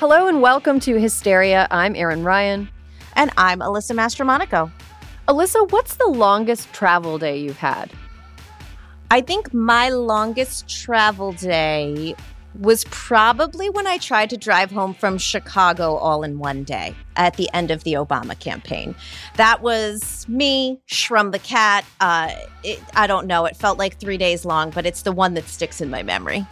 Hello and welcome to Hysteria. I'm Erin Ryan. And I'm Alyssa Mastromonaco. Alyssa, what's the longest travel day you've had? I think my longest travel day was probably when I tried to drive home from Chicago all in one day at the end of the Obama campaign. That was me, Shrum the cat. Uh, it, I don't know. It felt like three days long, but it's the one that sticks in my memory.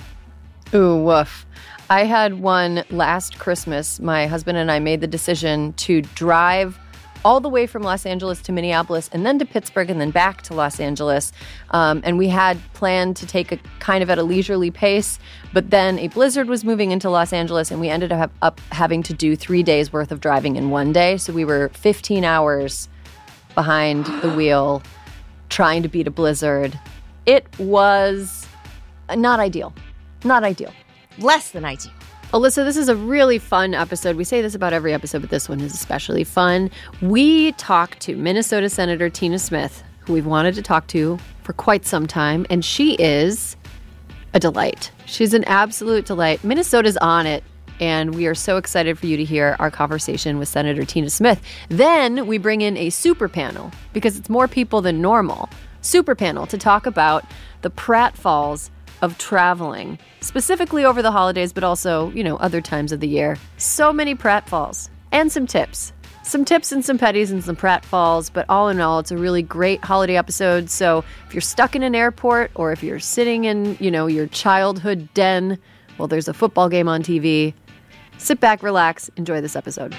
Ooh, woof. I had one last Christmas. My husband and I made the decision to drive all the way from Los Angeles to Minneapolis and then to Pittsburgh and then back to Los Angeles. Um, and we had planned to take a kind of at a leisurely pace, but then a blizzard was moving into Los Angeles and we ended up, up having to do three days worth of driving in one day. So we were 15 hours behind the wheel trying to beat a blizzard. It was not ideal. Not ideal less than ideal. Alyssa, this is a really fun episode. We say this about every episode, but this one is especially fun. We talk to Minnesota Senator Tina Smith, who we've wanted to talk to for quite some time, and she is a delight. She's an absolute delight. Minnesota's on it, and we are so excited for you to hear our conversation with Senator Tina Smith. Then we bring in a super panel because it's more people than normal. Super panel to talk about the pratfalls of traveling, specifically over the holidays, but also, you know, other times of the year. So many pratfalls and some tips. Some tips and some petties and some pratfalls, but all in all, it's a really great holiday episode. So if you're stuck in an airport or if you're sitting in, you know, your childhood den while there's a football game on TV, sit back, relax, enjoy this episode.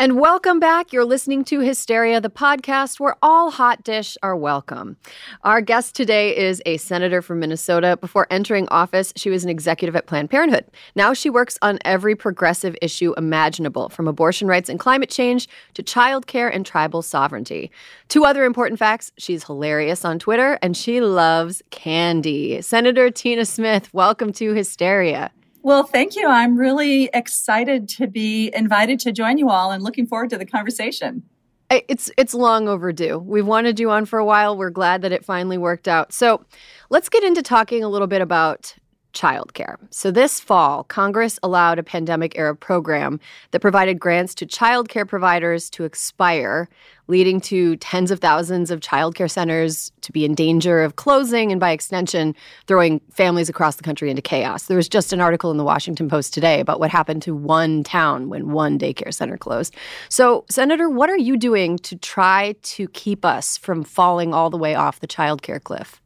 And welcome back. You're listening to Hysteria, the podcast where all hot dish are welcome. Our guest today is a senator from Minnesota. Before entering office, she was an executive at Planned Parenthood. Now she works on every progressive issue imaginable, from abortion rights and climate change to childcare and tribal sovereignty. Two other important facts she's hilarious on Twitter and she loves candy. Senator Tina Smith, welcome to Hysteria. Well, thank you. I'm really excited to be invited to join you all and looking forward to the conversation. It's it's long overdue. We've wanted you on for a while. We're glad that it finally worked out. So, let's get into talking a little bit about childcare. So, this fall, Congress allowed a pandemic era program that provided grants to childcare providers to expire, leading to tens of thousands of childcare centers to be in danger of closing and, by extension, throwing families across the country into chaos. There was just an article in the Washington Post today about what happened to one town when one daycare center closed. So, Senator, what are you doing to try to keep us from falling all the way off the childcare cliff?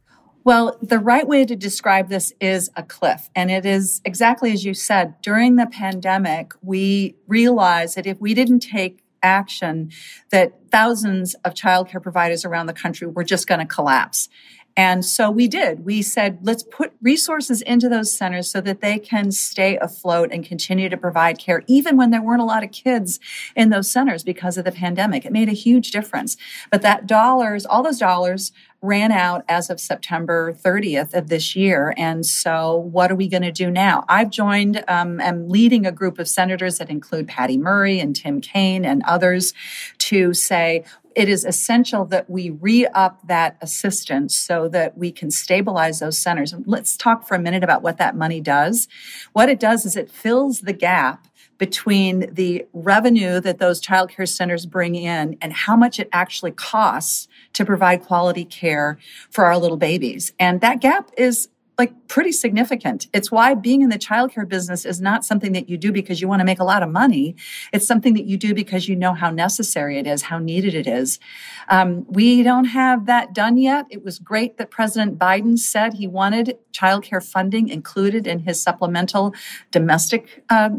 Well, the right way to describe this is a cliff. And it is exactly as you said. During the pandemic, we realized that if we didn't take action, that thousands of childcare providers around the country were just going to collapse. And so we did. We said, let's put resources into those centers so that they can stay afloat and continue to provide care, even when there weren't a lot of kids in those centers because of the pandemic. It made a huge difference. But that dollars, all those dollars ran out as of September 30th of this year. And so, what are we going to do now? I've joined, um, am leading a group of senators that include Patty Murray and Tim Kaine and others to say, it is essential that we re up that assistance so that we can stabilize those centers. Let's talk for a minute about what that money does. What it does is it fills the gap between the revenue that those childcare centers bring in and how much it actually costs to provide quality care for our little babies. And that gap is like pretty significant. It's why being in the childcare business is not something that you do because you want to make a lot of money. It's something that you do because you know how necessary it is, how needed it is. Um, we don't have that done yet. It was great that President Biden said he wanted childcare funding included in his supplemental domestic uh,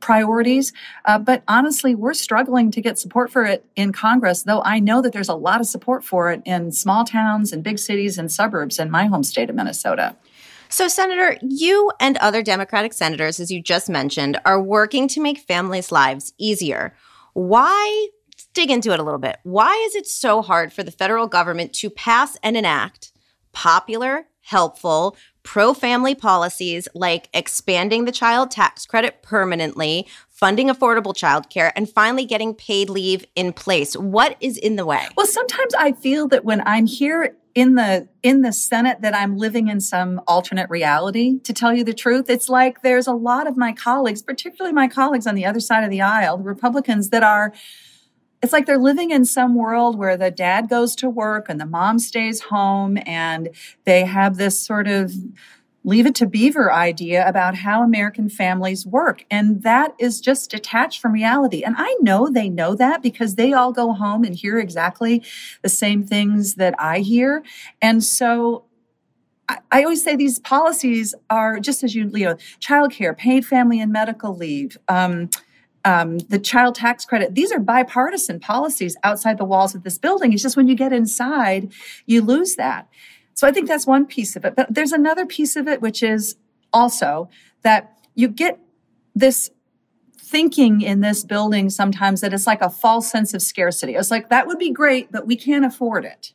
priorities. Uh, but honestly, we're struggling to get support for it in Congress, though I know that there's a lot of support for it in small towns and big cities and suburbs in my home state of Minnesota. So, Senator, you and other Democratic senators, as you just mentioned, are working to make families' lives easier. Why? Dig into it a little bit. Why is it so hard for the federal government to pass and enact popular, helpful, pro family policies like expanding the child tax credit permanently, funding affordable childcare, and finally getting paid leave in place? What is in the way? Well, sometimes I feel that when I'm here in the in the senate that i'm living in some alternate reality to tell you the truth it's like there's a lot of my colleagues particularly my colleagues on the other side of the aisle the republicans that are it's like they're living in some world where the dad goes to work and the mom stays home and they have this sort of leave it to beaver idea about how American families work. And that is just detached from reality. And I know they know that because they all go home and hear exactly the same things that I hear. And so I, I always say these policies are just as you, know, childcare, paid family and medical leave, um, um, the child tax credit. These are bipartisan policies outside the walls of this building. It's just when you get inside, you lose that. So I think that's one piece of it. But there's another piece of it, which is also that you get this thinking in this building sometimes that it's like a false sense of scarcity. It's like, that would be great, but we can't afford it.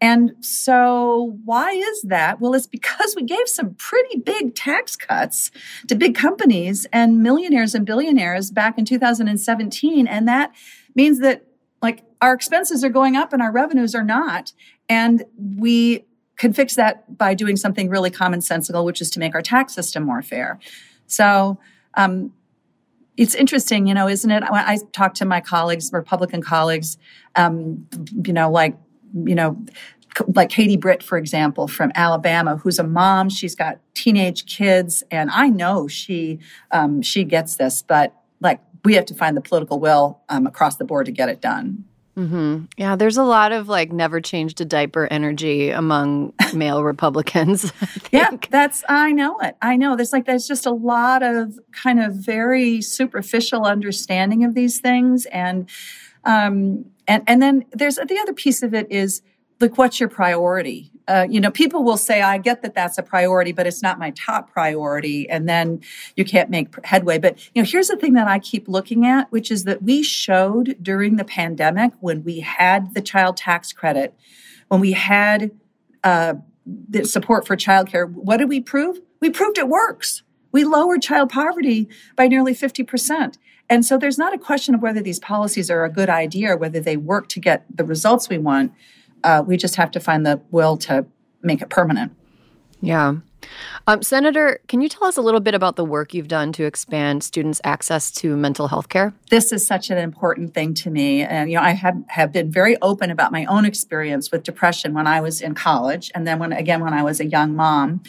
And so, why is that? Well, it's because we gave some pretty big tax cuts to big companies and millionaires and billionaires back in 2017. And that means that, like, our expenses are going up and our revenues are not. And we could fix that by doing something really commonsensical, which is to make our tax system more fair. So um, it's interesting, you know, isn't it? When I talk to my colleagues, Republican colleagues, um, you know, like, you know, like Katie Britt, for example, from Alabama, who's a mom. She's got teenage kids, and I know she um, she gets this, but like we have to find the political will um, across the board to get it done. Mm-hmm. Yeah, there's a lot of like never changed a diaper energy among male Republicans. yeah, that's I know it. I know. There's like there's just a lot of kind of very superficial understanding of these things, and um, and and then there's the other piece of it is like what's your priority uh, you know, people will say, I get that that's a priority, but it's not my top priority. And then you can't make headway. But, you know, here's the thing that I keep looking at, which is that we showed during the pandemic when we had the child tax credit, when we had uh, the support for childcare, what did we prove? We proved it works. We lowered child poverty by nearly 50%. And so there's not a question of whether these policies are a good idea or whether they work to get the results we want. Uh, we just have to find the will to make it permanent. Yeah. Um, Senator, can you tell us a little bit about the work you've done to expand students' access to mental health care? This is such an important thing to me. And, you know, I have, have been very open about my own experience with depression when I was in college. And then when, again, when I was a young mom,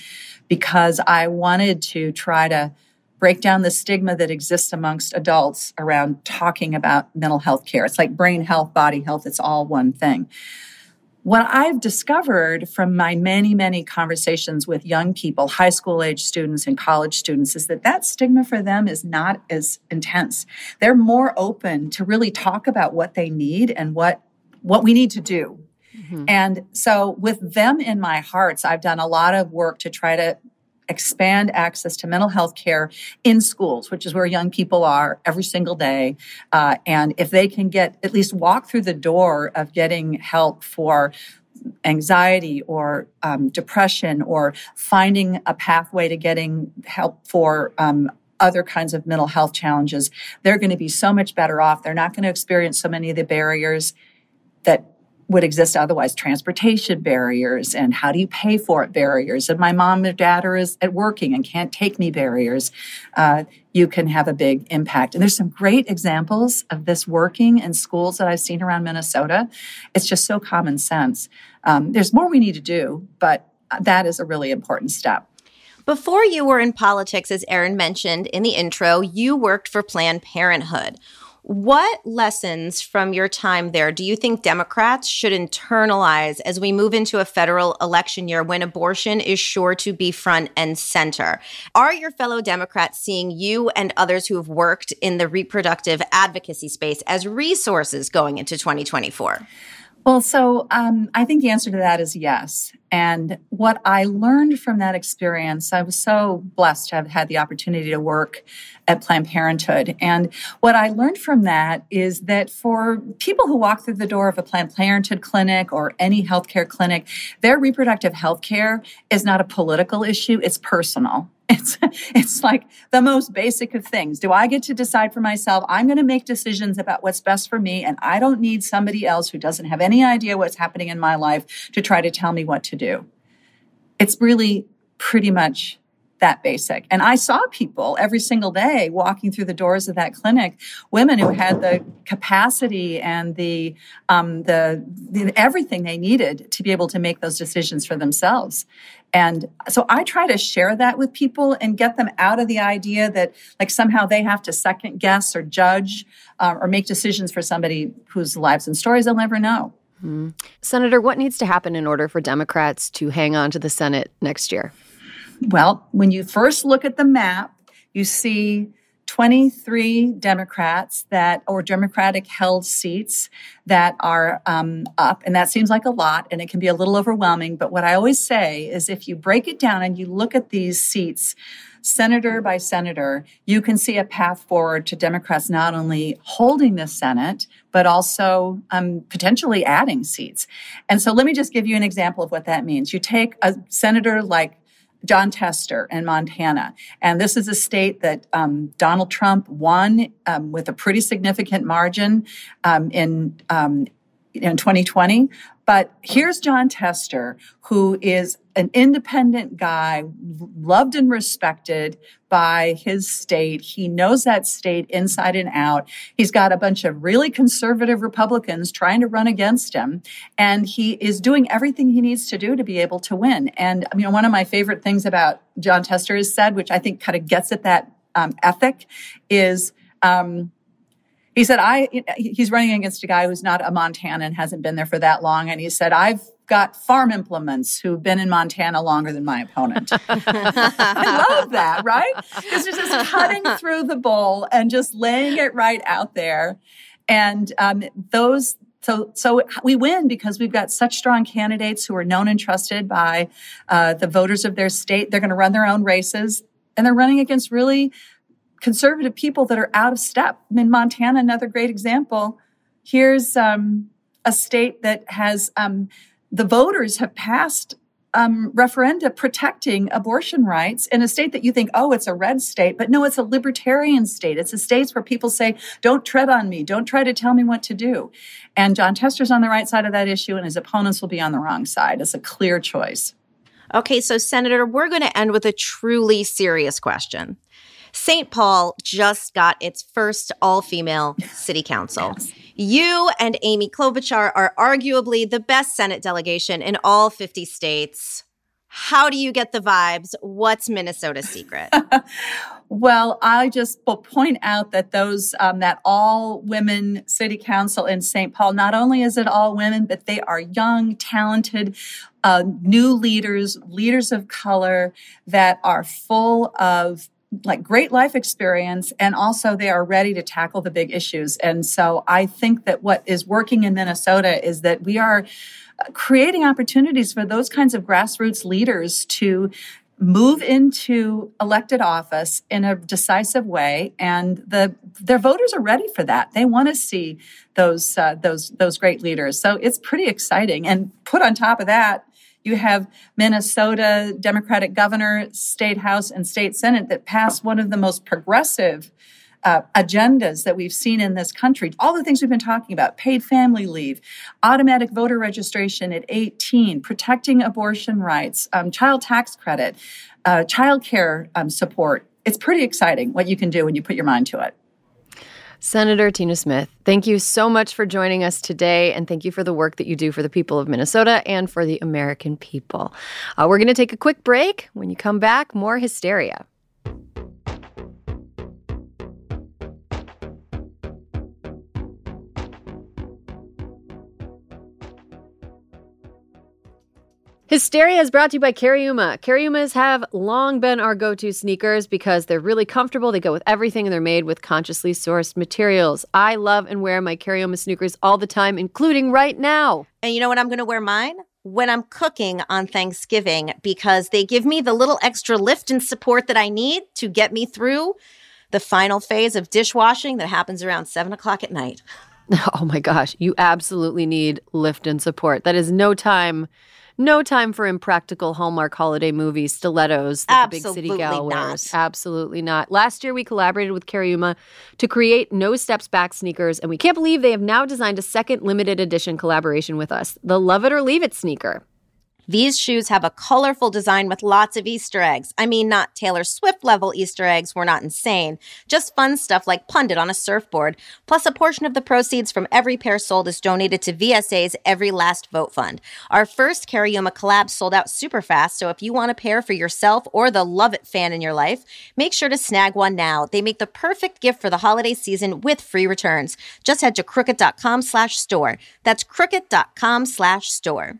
because I wanted to try to break down the stigma that exists amongst adults around talking about mental health care. It's like brain health, body health, it's all one thing. What I've discovered from my many, many conversations with young people, high school age students and college students, is that that stigma for them is not as intense. They're more open to really talk about what they need and what, what we need to do. Mm-hmm. And so with them in my hearts, I've done a lot of work to try to expand access to mental health care in schools, which is where young people are every single day. Uh, and if they can get at least walk through the door of getting help for anxiety or um, depression or finding a pathway to getting help for um, other kinds of mental health challenges, they're going to be so much better off. They're not going to experience so many of the barriers that would exist otherwise. Transportation barriers and how do you pay for it barriers. And my mom or dad are is at working and can't take me barriers. Uh, you can have a big impact. And there's some great examples of this working in schools that i've seen around minnesota. It's just so common sense. Um, there's more we need to do but that is a really important step. Before you were in politics, as Erin mentioned in the intro, you worked for Planned Parenthood. What lessons from your time there do you think Democrats should internalize as we move into a federal election year when abortion is sure to be front and center? Are your fellow Democrats seeing you and others who have worked in the reproductive advocacy space as resources going into 2024? Well, so um, I think the answer to that is yes. And what I learned from that experience, I was so blessed to have had the opportunity to work at Planned Parenthood. And what I learned from that is that for people who walk through the door of a Planned Parenthood clinic or any healthcare clinic, their reproductive health care is not a political issue, it's personal. It's, it's like the most basic of things. Do I get to decide for myself? I'm going to make decisions about what's best for me, and I don't need somebody else who doesn't have any idea what's happening in my life to try to tell me what to do. It's really pretty much that basic. And I saw people every single day walking through the doors of that clinic, women who had the capacity and the, um, the, the everything they needed to be able to make those decisions for themselves. And so I try to share that with people and get them out of the idea that like somehow they have to second guess or judge uh, or make decisions for somebody whose lives and stories they'll never know. Mm. Senator, what needs to happen in order for Democrats to hang on to the Senate next year? Well, when you first look at the map, you see 23 Democrats that, or Democratic held seats that are um, up. And that seems like a lot and it can be a little overwhelming. But what I always say is if you break it down and you look at these seats, senator by senator, you can see a path forward to Democrats not only holding the Senate, but also um, potentially adding seats. And so let me just give you an example of what that means. You take a senator like Jon Tester in Montana. And this is a state that um, Donald Trump won um, with a pretty significant margin um, in, um, in 2020. But here's Jon Tester, who is an independent guy, loved and respected by his state. He knows that state inside and out. He's got a bunch of really conservative Republicans trying to run against him, and he is doing everything he needs to do to be able to win. And you know, one of my favorite things about Jon Tester has said, which I think kind of gets at that um, ethic, is. Um, he said, I, he's running against a guy who's not a Montana and hasn't been there for that long. And he said, I've got farm implements who've been in Montana longer than my opponent. I love that, right? Because they're just cutting through the bowl and just laying it right out there. And um, those, so, so we win because we've got such strong candidates who are known and trusted by uh, the voters of their state. They're going to run their own races, and they're running against really conservative people that are out of step. In Montana, another great example. Here's um, a state that has um, the voters have passed um, referenda protecting abortion rights in a state that you think, oh, it's a red state, but no, it's a libertarian state. It's a state where people say, don't tread on me, don't try to tell me what to do. And Jon Tester's on the right side of that issue, and his opponents will be on the wrong side. It's a clear choice. Okay, so Senator, we're going to end with a truly serious question. St. Paul just got its first all female city council. Yes. You and Amy Klobuchar are arguably the best Senate delegation in all 50 states. How do you get the vibes? What's Minnesota's secret? well, I just will point out that those um, that all women city council in St. Paul. Not only is it all women, but they are young, talented, uh, new leaders, leaders of color that are full of like great life experience and also they are ready to tackle the big issues. And so I think that what is working in Minnesota is that we are uh, creating opportunities for those kinds of grassroots leaders to move into elected office in a decisive way and the their voters are ready for that. They want to see those uh, those those great leaders. So it's pretty exciting. And put on top of that you have Minnesota Democratic governor, state house, and state senate that passed one of the most progressive uh, agendas that we've seen in this country. All the things we've been talking about paid family leave, automatic voter registration at 18, protecting abortion rights, um, child tax credit, uh, child care um, support. It's pretty exciting what you can do when you put your mind to it. Senator Tina Smith, thank you so much for joining us today, and thank you for the work that you do for the people of Minnesota and for the American people. Uh, we're going to take a quick break. When you come back, more hysteria. Hysteria is brought to you by Cariuma. Cariumas have long been our go to sneakers because they're really comfortable. They go with everything and they're made with consciously sourced materials. I love and wear my Cariuma sneakers all the time, including right now. And you know what? I'm going to wear mine? When I'm cooking on Thanksgiving, because they give me the little extra lift and support that I need to get me through the final phase of dishwashing that happens around seven o'clock at night. Oh my gosh, you absolutely need lift and support. That is no time no time for impractical Hallmark holiday movies, stilettos that Absolutely the big city gal not. wears. Absolutely not. Last year, we collaborated with Cariuma to create No Steps Back sneakers, and we can't believe they have now designed a second limited edition collaboration with us, the Love It or Leave It sneaker. These shoes have a colorful design with lots of Easter eggs. I mean, not Taylor Swift level Easter eggs, we're not insane. Just fun stuff like Pundit on a surfboard. Plus, a portion of the proceeds from every pair sold is donated to VSA's Every Last Vote Fund. Our first Cariuma collab sold out super fast, so if you want a pair for yourself or the Love It fan in your life, make sure to snag one now. They make the perfect gift for the holiday season with free returns. Just head to crooked.com slash store. That's crooked.com slash store.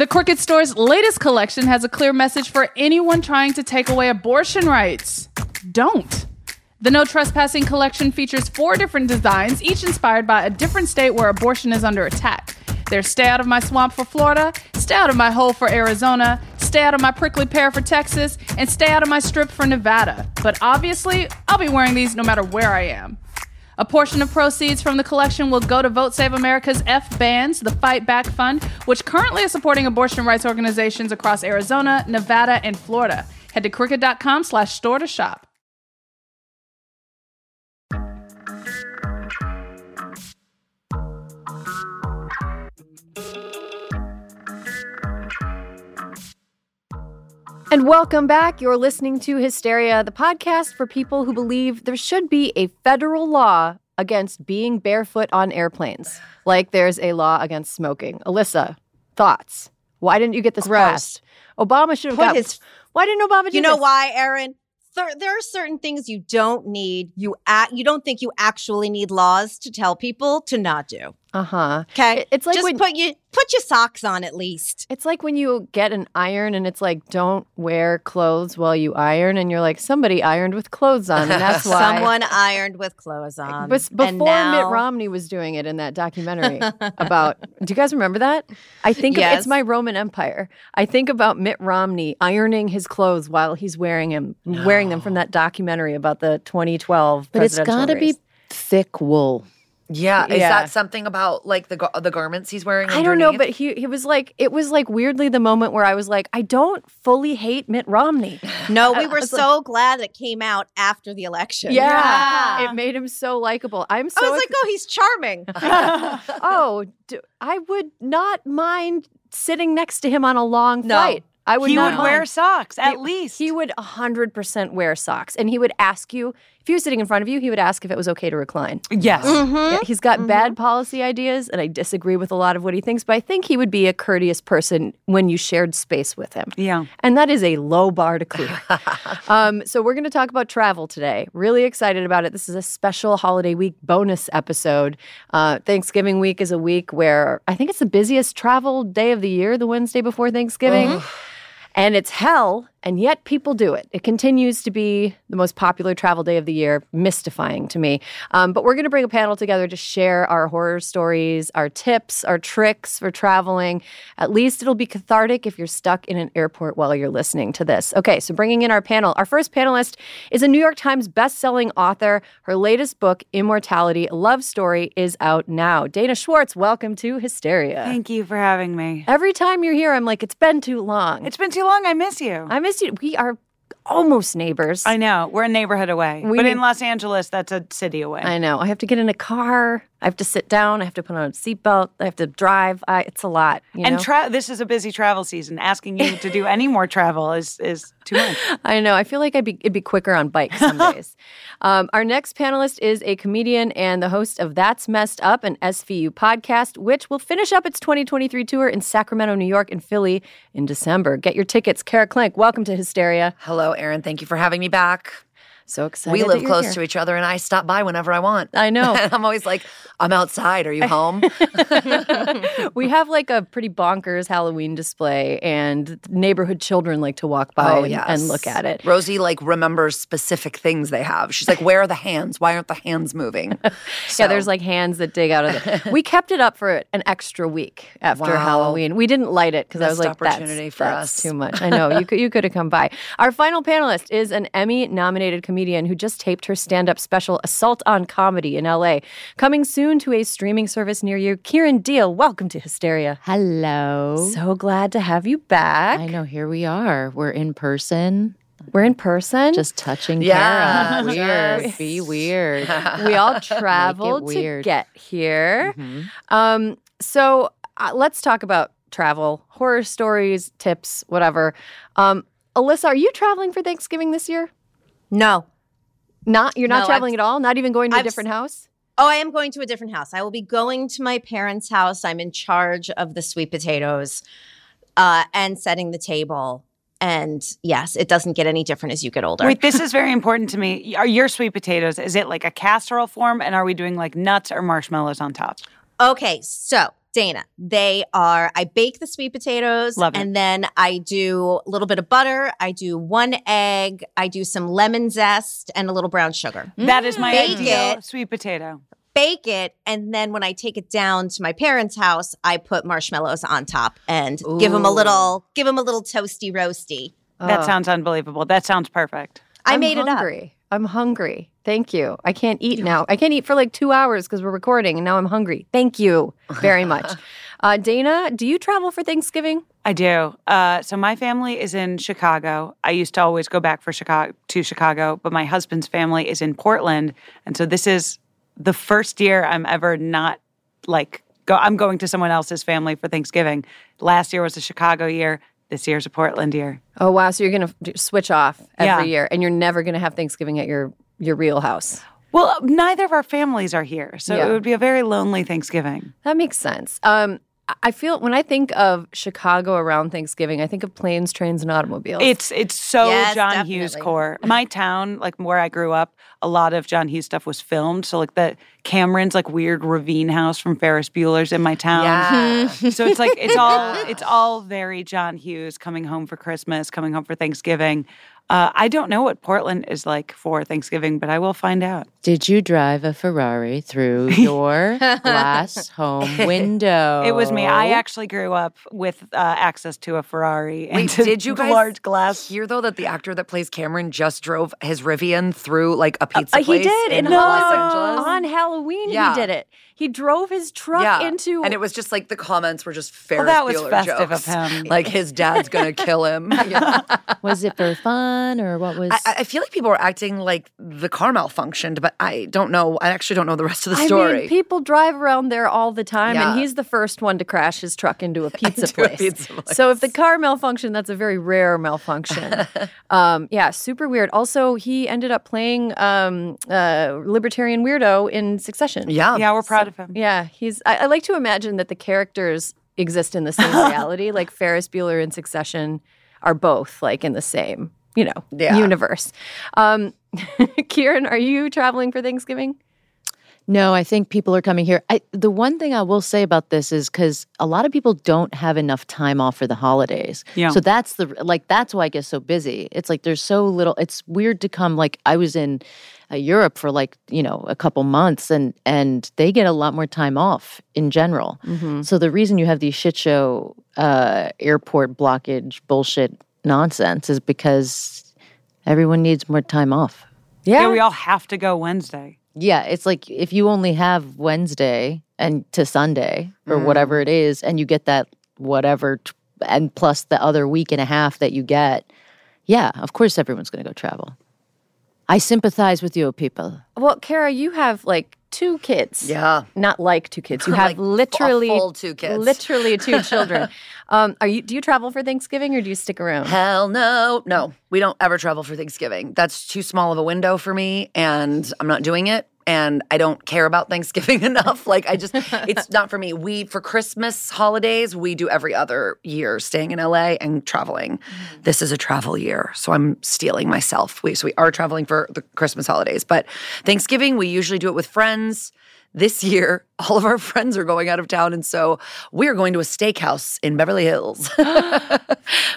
The Crooked Store's latest collection has a clear message for anyone trying to take away abortion rights. Don't. The No Trespassing collection features four different designs, each inspired by a different state where abortion is under attack. There's Stay Out of My Swamp for Florida, Stay Out of My Hole for Arizona, Stay Out of My Prickly Pear for Texas, and Stay Out of My Strip for Nevada. But obviously, I'll be wearing these no matter where I am. A portion of proceeds from the collection will go to Vote Save America's F Bands, the Fight Back Fund, which currently is supporting abortion rights organizations across Arizona, Nevada, and Florida. Head to crooked.com slash store to shop. And welcome back. You're listening to Hysteria, the podcast for people who believe there should be a federal law against being barefoot on airplanes, like there's a law against smoking. Alyssa, thoughts? Why didn't you get this Gross. passed? Obama should have got. his- why didn't Obama do You know this? why, Erin? There, there are certain things you don't need. You act, you don't think you actually need laws to tell people to not do. Uh huh. Okay, It's like just when- put you put your socks on at least. It's like when you get an iron and it's like, don't wear clothes while you iron. And you're like, somebody ironed with clothes on. And that's why. Someone ironed with clothes on. Bes- And before now- Mitt Romney was doing it in that documentary about, do you guys remember that? I think of- it's my Roman Empire. I think about Mitt Romney ironing his clothes while he's wearing him, wearing them from that documentary about the 2012. But it's got to be thick wool. Yeah, is Yeah. that something about like the the garments he's wearing? I don't know, but he he was like, it was like weirdly the moment where I was like, I don't fully hate Mitt Romney. No, we were was like- so glad it came out after the election. Yeah. It made him so likable. I'm so I was like, oh, he's charming. oh, I would not mind sitting next to him on a long No. flight. I would he not would wear socks at He- least. He would 100% wear socks and he would ask you, if he was sitting in front of you, he would ask if it was okay to recline. Yes. Yeah, he's got bad policy ideas, and I disagree with a lot of what he thinks, but I think he would be a courteous person when you shared space with him. Yeah. And that is a low bar to clear. um, so, we're going to talk about travel today. Really excited about it. This is a special holiday week bonus episode. Uh, Thanksgiving week is a week where I think it's the busiest travel day of the year, the Wednesday before Thanksgiving. And it's hell, and yet people do it. It continues to be the most popular travel day of the year, mystifying to me. Um, but we're going to bring a panel together to share our horror stories, our tips, our tricks for traveling. At least it'll be cathartic if you're stuck in an airport while you're listening to this. Okay, so bringing in our panel. Our first panelist is a New York Times best-selling author. Her latest book, Immortality: A Love Story, is out now. Dana Schwartz, welcome to Hysteria. Thank you for having me. Every time you're here, I'm like, it's been too long. It's been too long. I miss you. I you. We are almost neighbors. I know. We're a neighborhood away. We but in Los Angeles, that's a city away. I know. I have to get in a car. I have to sit down. I have to put on a seatbelt. I have to drive. I, it's a lot. You and know? tra- this is a busy travel season. Asking you to do any more travel is is too much. I know. I feel like I'd be it'd be quicker on bike some days. Um, our next panelist is a comedian and the host of That's Messed Up, an SVU podcast, which will finish up its 2023 tour in Sacramento, New York, and Philly in December. Get your tickets. Kara Klenk, welcome to Hysteria. Hello, Erin. Thank you for having me back. So excited. we live close here. to each other, and I stop by whenever I want. I know. and I'm always like, I'm outside. Are you home? we have like a pretty bonkers Halloween display, and neighborhood children like to walk by oh, and, yes. and look at it. Rosie like remembers specific things they have. She's like, "Where are the hands? Why aren't the hands moving?" Yeah, there's like hands that dig out of it. we kept it up for an extra week after Wow. Halloween. We didn't light it because I was like, that's, opportunity for that's us. too much. I know you could you could have come by. Our final panelist is an Emmy-nominated comedian who just taped her stand-up special "Assault on Comedy" in L.A. Coming soon to a streaming service near you. Kiran Deol, welcome to Hysteria. Hello. So glad to have you back. I know, here we are. We're in person, We're in person. just touching Yeah, Kara. Weird. just- Be weird. we all traveled to weird. get here. Mhm. Um, so uh, let's talk about travel, horror stories, tips, whatever. Um, Alyssa, are you traveling for Thanksgiving this year? No. Not you're not No, traveling I've- at all. Not even going to a I've s- different house. Oh, I am going to a different house. I will be going to my parents' house. I'm in charge of the sweet potatoes uh, and setting the table. And yes, it doesn't get any different as you get older. Wait, this is very important to me. Are your sweet potatoes? Is it like a casserole form, and are we doing like nuts or marshmallows on top? Okay, so Dana, they are. I bake the sweet potatoes, Love it. and then I do a little bit of butter. I do one egg. I do some lemon zest and a little brown sugar. That is my Bake ideal it. sweet potato. Bake it, and then when I take it down to my parents' house, I put marshmallows on top and give them a little, give them a little toasty roasty. That Oh, sounds unbelievable. That sounds perfect. I I'm made hungry. I'm hungry. Thank you. I can't eat now. I can't eat for like two hours because we're recording, and now I'm hungry. Thank you very much. Uh, Dana, do you travel for Thanksgiving? I do. Uh, so my family is in Chicago. I used to always go back for Chicago to Chicago, but my husband's family is in Portland, and so this is the first year I'm ever not like go. I'm going to someone else's family for Thanksgiving. Last year was a Chicago year. This year's a Portland year. Oh wow! So you're gonna switch off every Yeah. year, and you're never gonna have Thanksgiving at your your real house. Well, neither of our families are here, so Yeah. it would be a very lonely Thanksgiving. That makes sense. Um, I- I feel when I think of Chicago around Thanksgiving, I think of planes, trains, and automobiles. It's it's so Yes, John Hughes core. My town, like where I grew up, a lot of John Hughes stuff was filmed. So like the Cameron's like weird ravine house from Ferris Bueller's in my town. Yeah. so it's like it's all it's all very John Hughes coming home for Christmas, coming home for Thanksgiving. Uh, I don't know what Portland is like for Thanksgiving, but I will find out. Did you drive a Ferrari through your glass home window? It was me. I actually grew up with uh, access to a Ferrari. and Wait, did you the guys large glass? hear though that the actor that plays Cameron just drove his Rivian through like a pizza Uh, he did in in Los Angeles? on Halloween. Yeah. He did it. He drove his truck yeah, into. and it was just like the comments were just Ferris that was Bueller festive jokes. of him. Like his dad's gonna kill him. Was it for fun? fun or what was? I, I feel like people were acting like the car malfunctioned, but I don't know. I actually don't know the rest of the I story. mean, people drive around there all the time, Yeah. and he's the first one to crash his truck into a pizza Into a place. pizza place. So if the car malfunctioned, that's a very rare malfunction. um, yeah, super weird. Also, he ended up playing um, uh, libertarian weirdo in Succession. yeah. Yeah, we're proud of him. Yeah, he's. I, I like to imagine that the characters exist in the same reality. Like Ferris Bueller and Succession are both like in the same, you know, Yeah. universe. Um, Kiran, are you traveling for Thanksgiving? No, I think people are coming here. I, the one thing I will say about this is because a lot of people don't have enough time off for the holidays. Yeah. So that's the like that's why I get so busy. It's like there's so little. It's weird to come. Like I was in uh, Europe for like you know a couple months, and and they get a lot more time off in general. So the reason you have these shit show uh, airport blockage bullshit nonsense is because everyone needs more time off. Yeah, we all have to go Wednesday. Yeah, it's like if you only have Wednesday and to Sunday or mm. whatever it is, and you get that whatever, t- and plus the other week and a half that you get, yeah, of course everyone's going to go travel. I sympathize with you people. Well, Kara, you have like two kids. Yeah. Not like two kids. You have Like, a literally full two kids. Literally two children. um, are you? Do you travel for Thanksgiving or do you stick around? Hell no. No, we don't ever travel for Thanksgiving. That's too small of a window for me, and I'm not doing it. And I don't care about Thanksgiving enough. Like, I just, it's not for me. We, for Christmas holidays, we do every other year, staying in LA and traveling. Mm-hmm. This is a travel year. So I'm stealing myself. We, so we are traveling for the Christmas holidays. But Thanksgiving, we usually do it with friends. This year, all of our friends are going out of town. And so we're going to a steakhouse in Beverly Hills.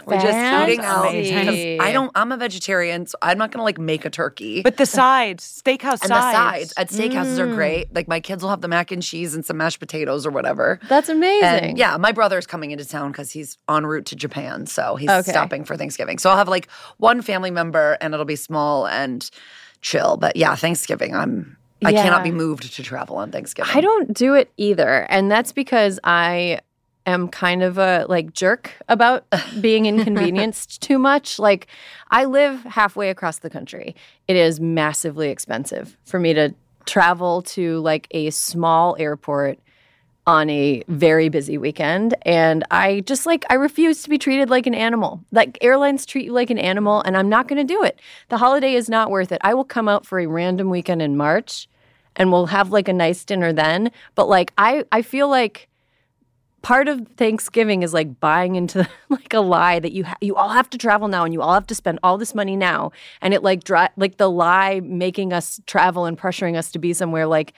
We're just eating out. Fancy. I don't, I'm a vegetarian, so I'm not going to like make a turkey. But the sides, steakhouse and the sides. sides at steakhouses are mm. great. Like my kids will have the mac and cheese and some mashed potatoes or whatever. That's amazing. And yeah, my brother's coming into town because he's en route to Japan. So he's Okay. stopping for Thanksgiving. So I'll have like one family member and it'll be small and chill. But yeah, Thanksgiving, I'm I Yeah. cannot be moved to travel on Thanksgiving. I don't do it either. And that's because I am kind of a like jerk about being inconvenienced too much. Like I live halfway across the country. It is massively expensive for me to travel to like a small airport on a very busy weekend and I just like I refuse to be treated like an animal. Like airlines treat you like an animal and I'm not going to do it. The holiday is not worth it. I will come out for a random weekend in March and we'll have like a nice dinner then, but like I I feel like part of Thanksgiving is like buying into like a lie that you ha- you all have to travel now and you all have to spend all this money now and it like dri- like the lie making us travel and pressuring us to be somewhere like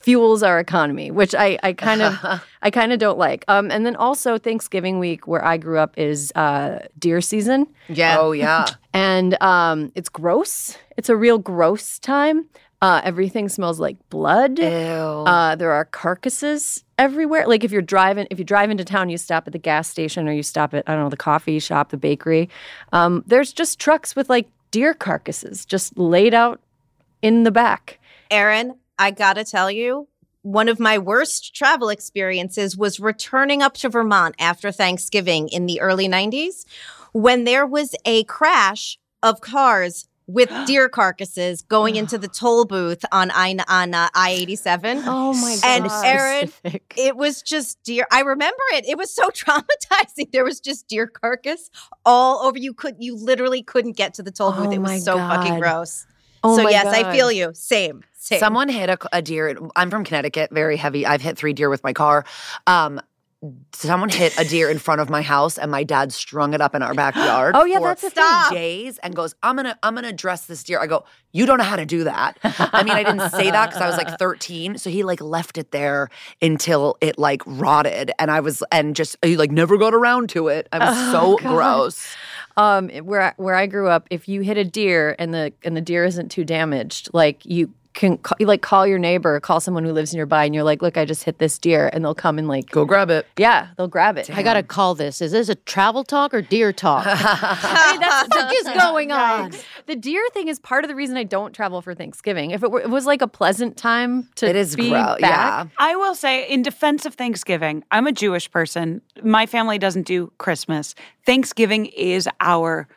fuels our economy which I I kind of I kind of don't like um and then also Thanksgiving week where I grew up is uh deer season Yeah. Oh yeah. and um, it's gross. It's a real gross time. Uh, everything smells like blood. Ew. Uh, there are carcasses everywhere. Like if you're driving, if you drive into town, you stop at the gas station or you stop at I don't know the coffee shop, the bakery. Um, there's just trucks with like deer carcasses just laid out in the back. Erin, I gotta tell you, one of my worst travel experiences was returning up to Vermont after Thanksgiving in the early 90s when there was a crash of cars with deer carcasses going into the toll booth on I on uh, I eighty seven. Oh my god! And god! Erin, Specific. it was just deer. I remember it. It was so traumatizing. There was just deer carcass all over. You could, you literally couldn't get to the toll booth. Oh it was so fucking gross. Oh so yes, I feel you. Same. Same. Someone hit a, a deer. I'm from Connecticut, very heavy. I've hit three deer with my car. Um, someone hit a deer in front of my house, and my dad strung it up in our backyard. Oh, yeah, for that's a thing. days, and goes, "I'm gonna, I'm gonna dress this deer." I go, "You don't know how to do that." I mean, I didn't say that because I was like 13, so he like left it there until it like rotted, and I was, and just he like never got around to it. I was so gross. Um, where I, where I grew up, if you hit a deer and the and the deer isn't too damaged, like you can ca- you like call your neighbor, call someone who lives nearby, and you're like, "Look, I just hit this deer," and they'll come and like, Go grab it. yeah, they'll grab it. I gotta call this. Is this a travel talk or deer talk? Hey, that's what is going on. The deer thing is part of the reason I don't travel for Thanksgiving. If it, were, it was like a pleasant time to It is be gross. back, Yeah. I will say, in defense of Thanksgiving, I'm a Jewish person. My family doesn't do Christmas. Thanksgiving is our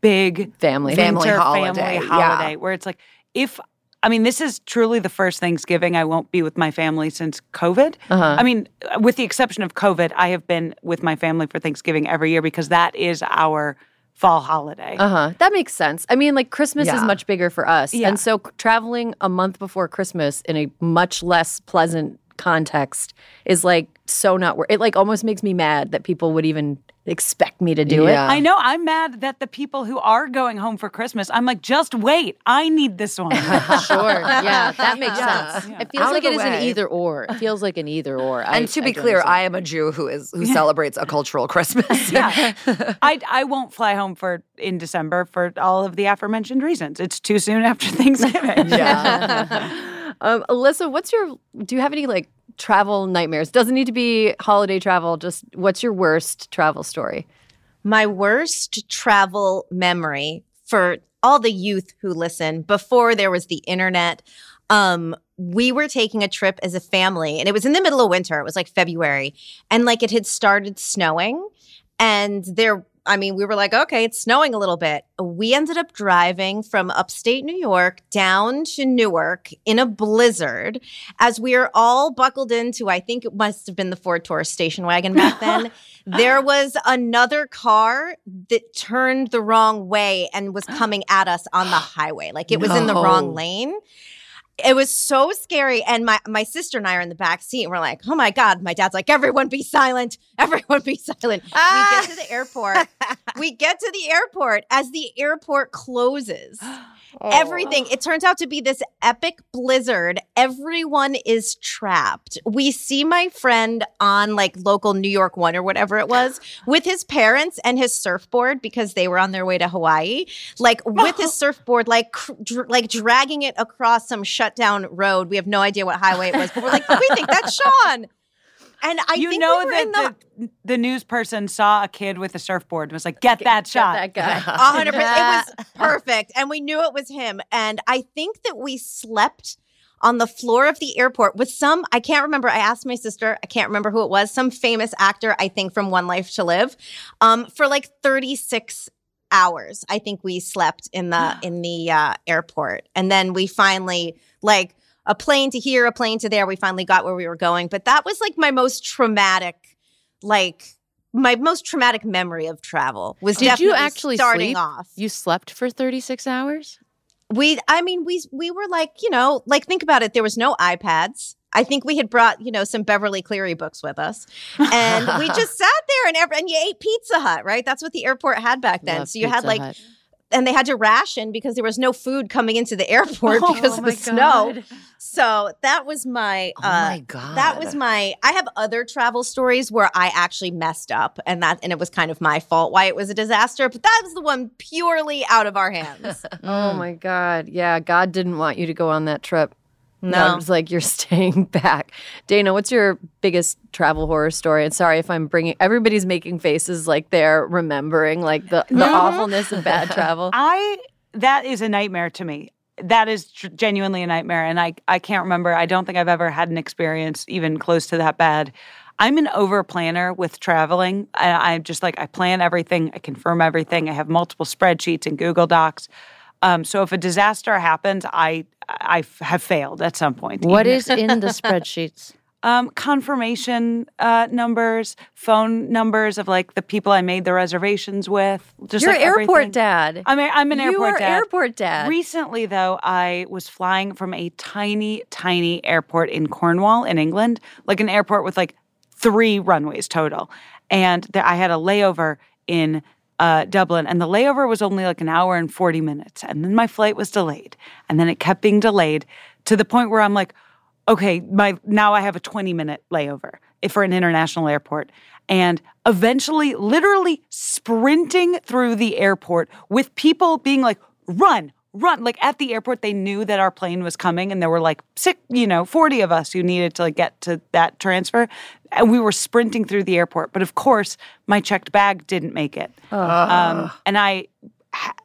big Family. Family holiday, family yeah. holiday where it's like if I mean this is truly the first Thanksgiving I won't be with my family since COVID. Uh-huh. I mean with the exception of COVID, I have been with my family for Thanksgiving every year because that is our fall holiday. Uh huh. That makes sense. I mean, like Christmas is much bigger for us, Yeah. and so traveling a month before Christmas in a much less pleasant context is like so not worth. It like almost makes me mad that people would even expect me to do Yeah. it. I know I'm mad that the people who are going home for Christmas, I'm like, just wait. I need this one. Sure. Yeah, that makes Yeah. sense. It feels Out like of it the is an either or. It feels like an either or. And to be clear, I am a Jew who is who celebrates a cultural Christmas. yeah. I, I won't fly home for in December for all of the aforementioned reasons. It's too soon after Thanksgiving. Um, Alyssa, what's your? Do you have any like travel nightmares? Doesn't need to be holiday travel. Just what's your worst travel story? My worst travel memory for all the youth who listen before there was the internet. Um, we were taking a trip as a family and it was in the middle of winter. It was like February and like it had started snowing and there I mean, we were like, okay, it's snowing a little bit. We ended up driving from upstate New York down to Newark in a blizzard as we are all buckled into, I think it must have been the Ford Taurus station wagon back then. there was another car that turned the wrong way and was coming at us on the highway. Like it was in the wrong lane. It was so scary. And my, my sister and I are in the back seat and we're like, oh my God. My dad's like, everyone be silent. Everyone be silent. We ah. get to the airport. we get to the airport. As the airport closes, Oh. everything, it turns out to be this epic blizzard. Everyone is trapped. We see my friend on like local New York One or whatever it was with his parents and his surfboard because they were on their way to Hawaii, like with his surfboard, like dr- like dragging it across some shut down road. We have no idea what highway it was, but we're like, we think that's Sean. And I you think know we were in that the, the news person saw a kid with a surfboard and was like, get that shot. That guy. Hundred percent. It was perfect, and we knew it was him. And I think that we slept on the floor of the airport with some. I can't remember. I asked my sister. I can't remember who it was. Some famous actor. I think from One Life to Live. Um, for like thirty six hours. I think we slept in the in the uh, airport, and then we finally like a plane to here, a plane to there. We finally got where we were going. But that was like my most traumatic, like my most traumatic memory of travel was Did you actually starting sleep? off. You slept for 36 hours? We, I mean, we we were like, you know, like think about it. There was no iPads. I think we had brought, you know, some Beverly Cleary books with us, and we just sat there and every, and you ate Pizza Hut, right? That's what the airport had back then. Love so you had like, Hut. And they had to ration because there was no food coming into the airport because of the snow. God. So that was my, Oh uh, my god. that was my. I have other travel stories where I actually messed up, and that and it was kind of my fault why it was a disaster. But that was the one purely out of our hands. Oh my God. Yeah, God didn't want you to go on that trip. No. It was like you're staying back. Dana, what's your biggest travel horror story? And sorry if I'm bringing, everybody's making faces like they're remembering like the, the awfulness of bad travel. I that is a nightmare to me. That is tr- genuinely a nightmare, and I I can't remember. I don't think I've ever had an experience even close to that bad. I'm an over planner with traveling. I, I'm just like I plan everything, I confirm everything. I have multiple spreadsheets and Google Docs. Um, so if a disaster happens, I I have failed at some point. What is in the spreadsheets? um, confirmation uh, numbers, phone numbers of like the people I made the reservations with. Just You're like airport everything. dad. I'm, a, I'm an you airport dad. You are airport dad. Recently, though, I was flying from a tiny, tiny airport in Cornwall, in England, like an airport with like three runways total. And there, I had a layover in uh, Dublin, and the layover was only like an hour and 40 minutes. And then my flight was delayed. And then it kept being delayed to the point where I'm like, okay, my now I have a 20 minute layover for an international airport. And eventually, literally sprinting through the airport with people being like, run, run. Like at the airport, they knew that our plane was coming and there were like six, you know, 40 of us who needed to like get to that transfer. And we were sprinting through the airport. But of course, my checked bag didn't make it. Um, and I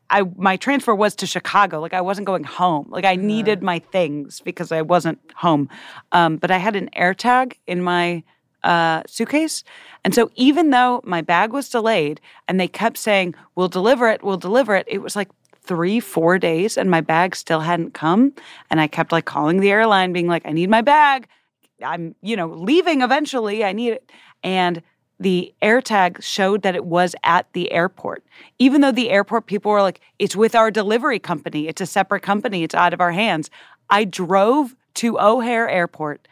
I my transfer was to Chicago. Like I wasn't going home. Like I needed my things because I wasn't home. Um, but I had an AirTag in my uh, suitcase. And so even though my bag was delayed and they kept saying, we'll deliver it, we'll deliver it, it was like three, four days and my bag still hadn't come. And I kept like calling the airline, being like, I need my bag. I'm, you know, leaving eventually. I need it. And the AirTag showed that it was at the airport. Even though the airport people were like, it's with our delivery company, it's a separate company, it's out of our hands. I drove to O'Hare Airport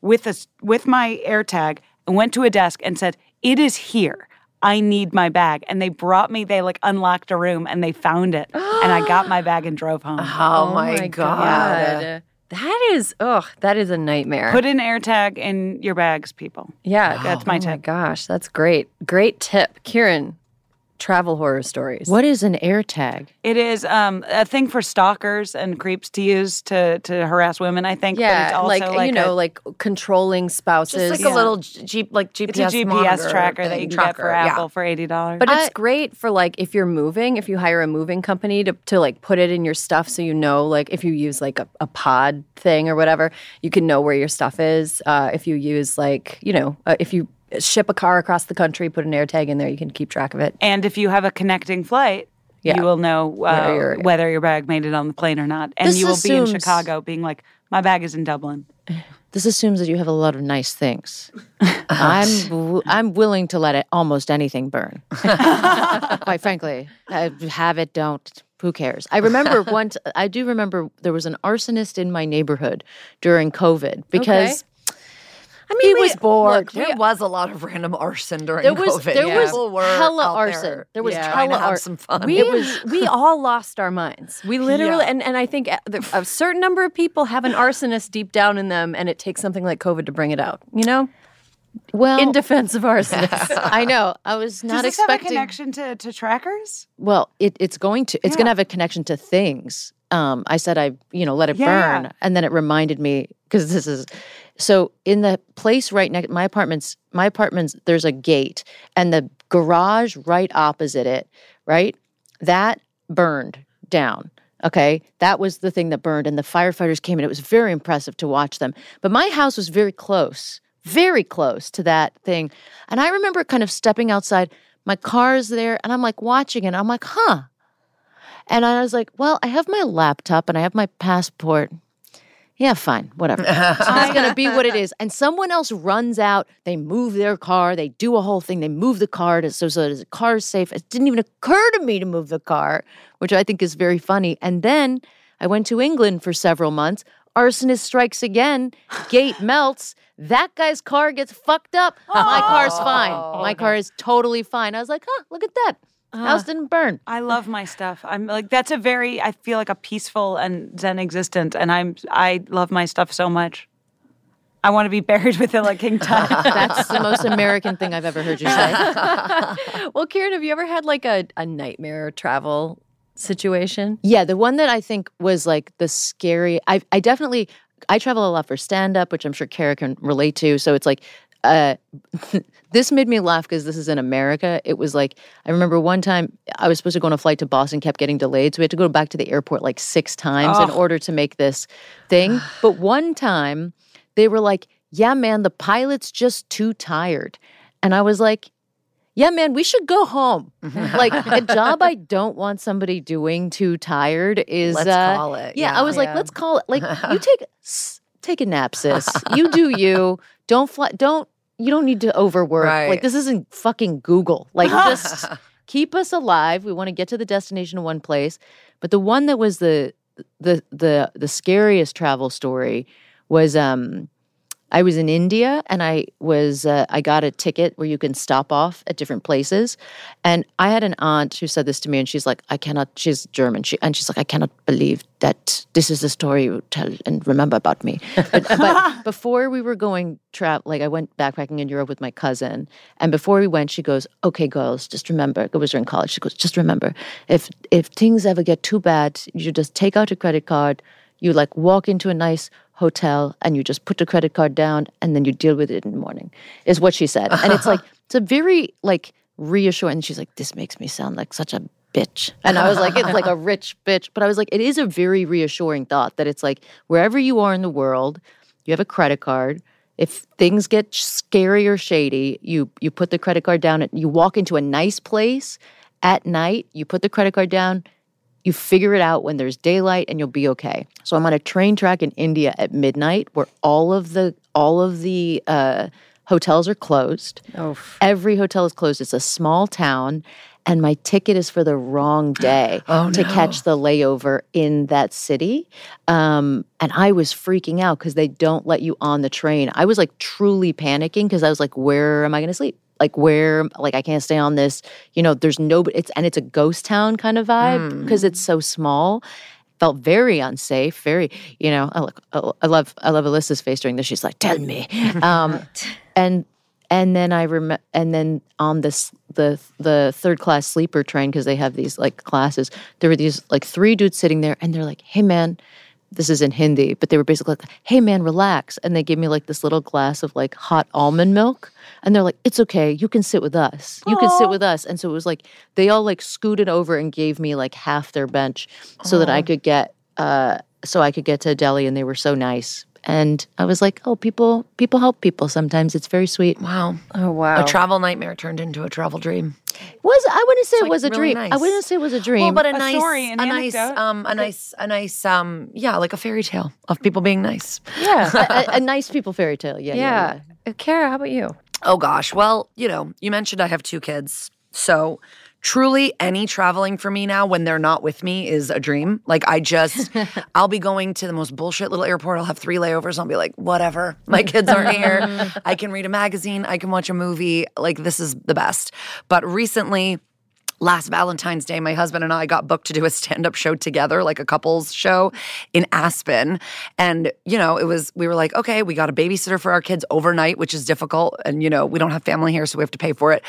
with a, with my AirTag and went to a desk and said, It is here. I need my bag. And they brought me, they like unlocked a room and they found it. and I got my bag and drove home. Oh, oh, my, God. That is, ugh, that is a nightmare. Put an AirTag in your bags, people. yeah, That's my oh my gosh, that's great. Great tip. Kiran, travel horror stories. What is an AirTag? It is um, a thing for stalkers and creeps to use to, to harass women, I think. but it's Yeah, also like, like you know, a, like controlling spouses. Just like a little Jeep, like GPS, it's a GPS tracker that you can tracker, get for yeah. Apple for eighty dollars. But it's great for like if you're moving, if you hire a moving company to, to like put it in your stuff so you know, like if you use like a, a pod thing or whatever, you can know where your stuff is. Uh, if you use like, you know, uh, if you ship a car across the country, put an air tag in there, you can keep track of it. And if you have a connecting flight, Yeah. you will know uh, Where your- whether your bag made it on the plane or not. And This you will be in Chicago being like, my bag is in Dublin. This assumes that you have a lot of nice things. I'm w- I'm willing to let it almost anything burn. Quite frankly, Uh, have it, don't. Who cares? I remember once. I do remember there was an arsonist in my neighborhood during COVID because I mean, he we- was bored. look, There was a lot of random arson during There was- COVID. there was People were hella arson. There, There was trying to hella have ar- some fun. We, we all lost our minds. We literally, and, and I think a, certain number of people have an arsonist deep down in them, and it takes something like COVID to bring it out. You know, well, in defense of arsonists. I know. I was not Does this have a expecting. connection to, to trackers? Well, it, it's going to. It's going to have a connection to things. Um, I said I, you know, let it Yeah, burn, and then it reminded me because this is. So in the place right next, my apartment's my apartment's there's a gate, and the garage right opposite it, right, that burned down. Okay, that was the thing that burned, and the firefighters came, and it was very impressive to watch them. But my house was very close, very close to that thing, and I remember kind of stepping outside. My car's there, and I'm like watching it. I'm like, huh. And I was like, well, I have my laptop and I have my passport. Yeah, fine, whatever. so that's going to be what it is. And someone else runs out, they move their car, they do a whole thing, they move the car to, so, so the car's safe. It didn't even occur to me to move the car, which I think is very funny. And then I went to England for several months. Arsonist strikes again, gate melts. That guy's car gets fucked up. My car's fine. My oh. car is totally fine. I was like, huh, look at that. Ah. House didn't burn. I love my stuff. I'm like that's a very I feel like a peaceful and zen existence, and I'm I love my stuff so much. I want to be buried with it like King Tut. That's the most American thing I've ever heard you say. well, Kiran, have you ever had like a, a nightmare travel situation? Yeah, the one that I think was like the scary. I I definitely I travel a lot for stand up, which I'm sure Kara can relate to. So it's like uh this made me laugh because this is in America. It was like I remember one time I was supposed to go on a flight to Boston, kept getting delayed, so we had to go back to the airport like six times in order to make this thing. But one time they were like, "Yeah, man, the pilot's just too tired," and I was like. Yeah, man, we should go home. like a job I don't want somebody doing too tired is Let's uh, call it, Yeah, yeah. I was like, Yeah. let's call it. Like you take take a nap, sis. You do you. Don't fly. Don't you don't need to overwork. Right. Like this isn't fucking Google. Like just keep us alive. We want to get to the destination in one place. But the one that was the the the the scariest travel story was um I was in India and I was uh, I got a ticket where you can stop off at different places, and I had an aunt who said this to me, and she's like, I cannot. She's German, she and she's like, I cannot believe that this is the story you tell and remember about me. But, but before we were going travel, like I went backpacking in Europe with my cousin, and before we went, she goes, "Okay, girls, just remember." It was during college. She goes, "Just remember, if if things ever get too bad, you just take out a credit card." You like walk into a nice hotel and you just put the credit card down and then you deal with it in the morning is what she said and it's like it's a very like reassuring and she's like this makes me sound like such a bitch and i was like it's like a rich bitch but i was like it is a very reassuring thought that it's like wherever you are in the world you have a credit card If things get scary or shady, you you put the credit card down. and You walk into a nice place at night. You put the credit card down. You figure it out when there's daylight, and you'll be okay. So I'm on a train track in India at midnight, where all of the all of the uh, hotels are closed. Oh, Every hotel is closed. It's a small town, and my ticket is for the wrong day to catch the layover in that city. Um, and I was freaking out because they don't let you on the train. I was like truly panicking because I was like, where am I going to sleep? Like where, like I can't stay on this. You know, there's no, it's and it's a ghost town kind of vibe because it's so small. Felt very unsafe. Very, you know. I, look, I love, I love Alyssa's face during this. She's like, "Tell me," um, and and then I remember, and then on this the the third class sleeper train because they have these like classes. There were these like three dudes sitting there, and they're like, "Hey man." This is in Hindi, but they were basically like, "Hey man, relax," and they gave me like this little glass of like hot almond milk, and they're like, "It's okay, you can sit with us. You can sit with us." And so it was like they all like scooted over and gave me like half their bench so that I could get uh so I could get to Delhi, and they were so nice. And I was like, "Oh, people, people help people sometimes. It's very sweet." Wow. oh wow. A travel nightmare turned into a travel dream. Was I wouldn't say it like, was a really dream. I wouldn't say it was a dream. Well, but a, A nice, story, an a nice, um, a nice, a nice, um, yeah, like a fairy tale of people being nice. yeah. a, a- a nice people fairy tale. Yeah, yeah. yeah. Uh, Kara, how about you? Oh gosh. Well, you know, you mentioned I have two kids. So truly any traveling for me now when they're not with me is a dream. Like I just I'll be going to the most bullshit little airport. I'll have three layovers. I'll be like, whatever. My kids aren't here. I can read a magazine. I can watch a movie. Like this is the best. But recently last Valentine's Day, my husband and I got booked to do a stand up show together, like a couples show in Aspen. And, you know, it was, we were like, okay, we got a babysitter for our kids overnight, which is difficult. And, you know, we don't have family here, so we have to pay for it.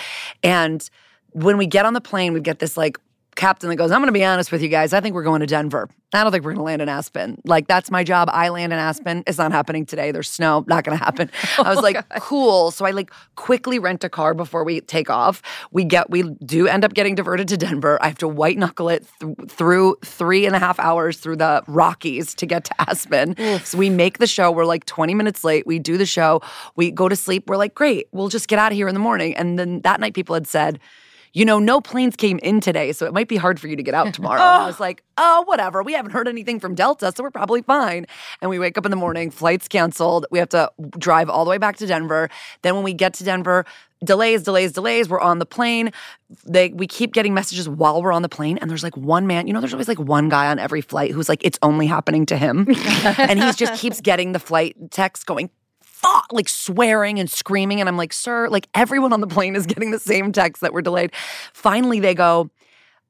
And when we get on the plane, we get this like, Captain that goes, I'm gonna be honest with you guys. I think we're going to Denver. I don't think we're gonna land in Aspen. Like, that's my job. I land in Aspen. It's not happening today. There's snow, not gonna happen. I was oh, like, cool. So I like quickly rent a car before we take off. We get, we do end up getting diverted to Denver. I have to white knuckle it th- through three and a half hours through the Rockies to get to Aspen. So we make the show. We're like 20 minutes late. We do the show. We go to sleep. We're like, great, we'll just get out of here in the morning. And then that night, people had said, you know, no planes came in today, so it might be hard for you to get out tomorrow. And I was ah. like, oh, whatever. We haven't heard anything from Delta, so we're probably fine. And we wake up in the morning, flight's canceled. We have to drive all the way back to Denver. Then when we get to Denver, delays, delays, delays. We're on the plane. They we keep getting messages while we're on the plane, and there's like one man. You know, there's always like one guy on every flight who's like, it's only happening to him, and he just keeps getting the flight text going. Fuck, like swearing and screaming. And I'm like, sir, like everyone on the plane is getting the same text that we're delayed. Finally, they go,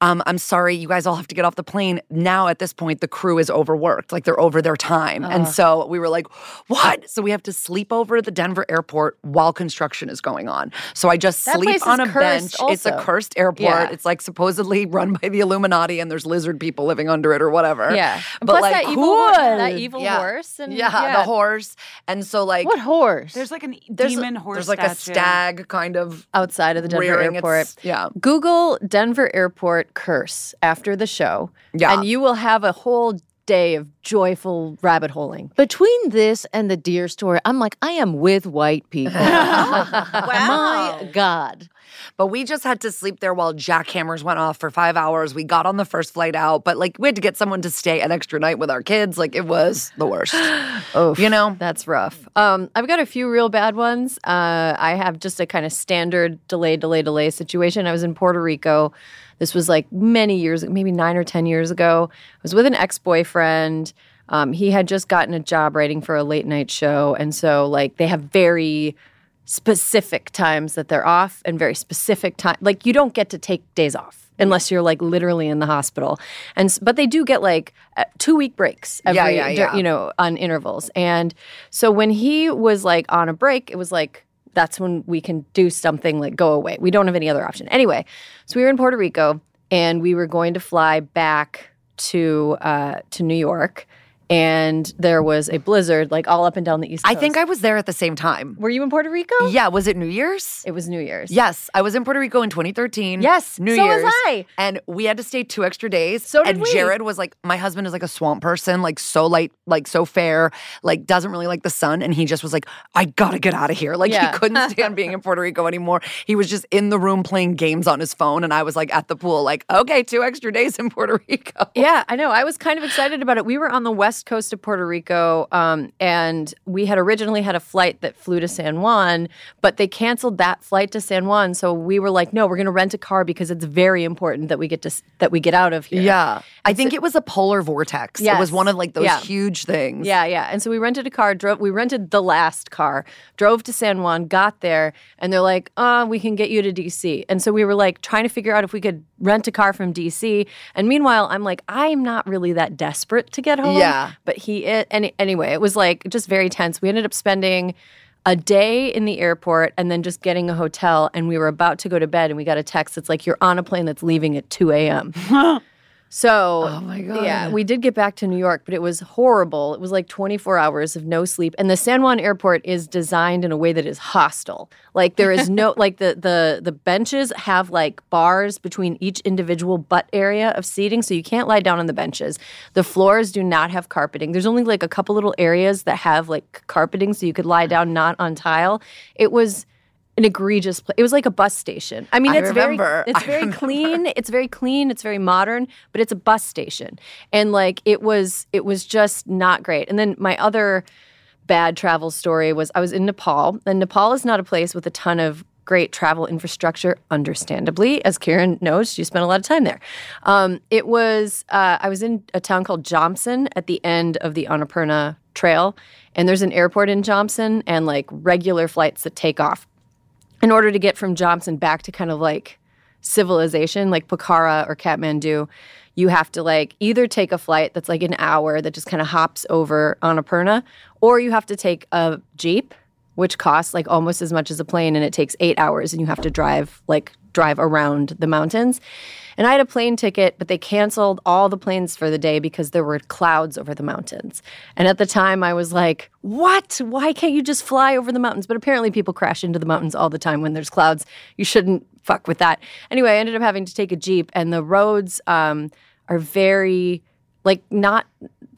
um, I'm sorry, you guys all have to get off the plane. Now, at this point, the crew is overworked. Like they're over their time. And so we were like, what? So we have to sleep over at the Denver airport while construction is going on. So I just That sleep on a cursed bench. It's a cursed airport. Yeah. It's like supposedly run by the Illuminati and there's lizard people living under it or whatever. Yeah. But Plus like, that evil, cool. that evil Yeah. horse. And yeah, the horse. And so like What horse? There's like an there's, demon horse. there's like a stag kind of outside of the Denver airport. its- yeah. Google Denver airport curse after the show. Yeah. And you will have a whole day of joyful rabbit holing. Between this and the deer story, I'm like, I am with white people. My God. But we just had to sleep there while jackhammers went off for five hours. We got on the first flight out, but like we had to get someone to stay an extra night with our kids. Like it was the worst. Oh, You know? that's rough. Um, I've got a few real bad ones. Uh, I have just a kind of standard delay, delay, delay situation. I was in Puerto Rico. This was like many years, maybe nine or ten years ago. I was with an ex boyfriend. Um, he had just gotten a job writing for a late night show, and so like they have very specific times that they're off and very specific time like you don't get to take days off unless you're like literally in the hospital and but they do get like two week breaks every Yeah, yeah, yeah. you know on intervals and so when he was like on a break it was like that's when we can do something like go away. We don't have any other option. Anyway so we were in puerto rico and we were going to fly back to uh, to new york and there was a blizzard like all up and down the east coast. I think I was there at the same time. Were you in Puerto Rico? Yeah, was it New Year's? It was New Year's. Yes, I was in Puerto Rico in 2013. Yes, New so was I. And we had to stay two extra days. So did and we. Jared was like, my husband is like a swamp person, like so light, like so fair, like doesn't really like the sun. And he just was like, I gotta get out of here. Like Yeah. he couldn't stand being in Puerto Rico anymore. He was just in the room playing games on his phone. And I was like at the pool, like, okay, two extra days in Puerto Rico. Yeah, I know. I was kind of excited about it. We were on the west coast of Puerto Rico, um, and we had originally had a flight that flew to San Juan, but they canceled that flight to San Juan. So we were like, no, we're going to rent a car because it's very important that we get to that we get out of here. Yeah. I think it was a polar vortex. It was one of like those Yeah. huge things. Yeah, yeah. And so we rented a car, drove we rented the last car, drove to San Juan, got there, and they're like, uh, we can get you to DC. And so we were like trying to figure out if we could rent a car from DC. And meanwhile, I'm like, I'm not really that desperate to get home. Yeah. But he it and anyway, it was like just very tense. We ended up spending a day in the airport and then just getting a hotel and we were about to go to bed and we got a text that's like you're on a plane that's leaving at 2 a.m so Oh my God. yeah we did get back to new york but it was horrible. It was like 24 hours of no sleep. And the san juan airport is designed in a way that is hostile. Like there is no like the the the benches have like bars between each individual butt area of seating so you can't lie down on the benches. The floors do not have carpeting. There's only like a couple little areas that have like carpeting so you could lie down not on tile. It was an egregious place. It was like a bus station. I mean, I it's remember. very it's I very remember. clean. It's very clean. It's very modern, but it's a bus station. And like it was it was just not great. And then my other bad travel story was I was in Nepal. And Nepal is not a place with a ton of great travel infrastructure, understandably. As Kiran knows, she spent a lot of time there. Um, it was, uh, I was in a town called Jomsom at the end of the Annapurna Trail. And there's an airport in Jomsom and like regular flights that take off in order to get from Jomsom back to kind of like civilization, like Pokhara or Kathmandu, you have to like either take a flight that's like an hour that just kind of hops over Annapurna, or you have to take a jeep, which costs like almost as much as a plane, and it takes eight hours, and you have to drive like drive around the mountains. And I had a plane ticket, but they canceled all the planes for the day because there were clouds over the mountains. And at the time, I was like, what? Why can't you just fly over the mountains? But apparently, people crash into the mountains all the time when there's clouds. You shouldn't fuck with that. Anyway, I ended up having to take a Jeep, and the roads um, are very, like, not.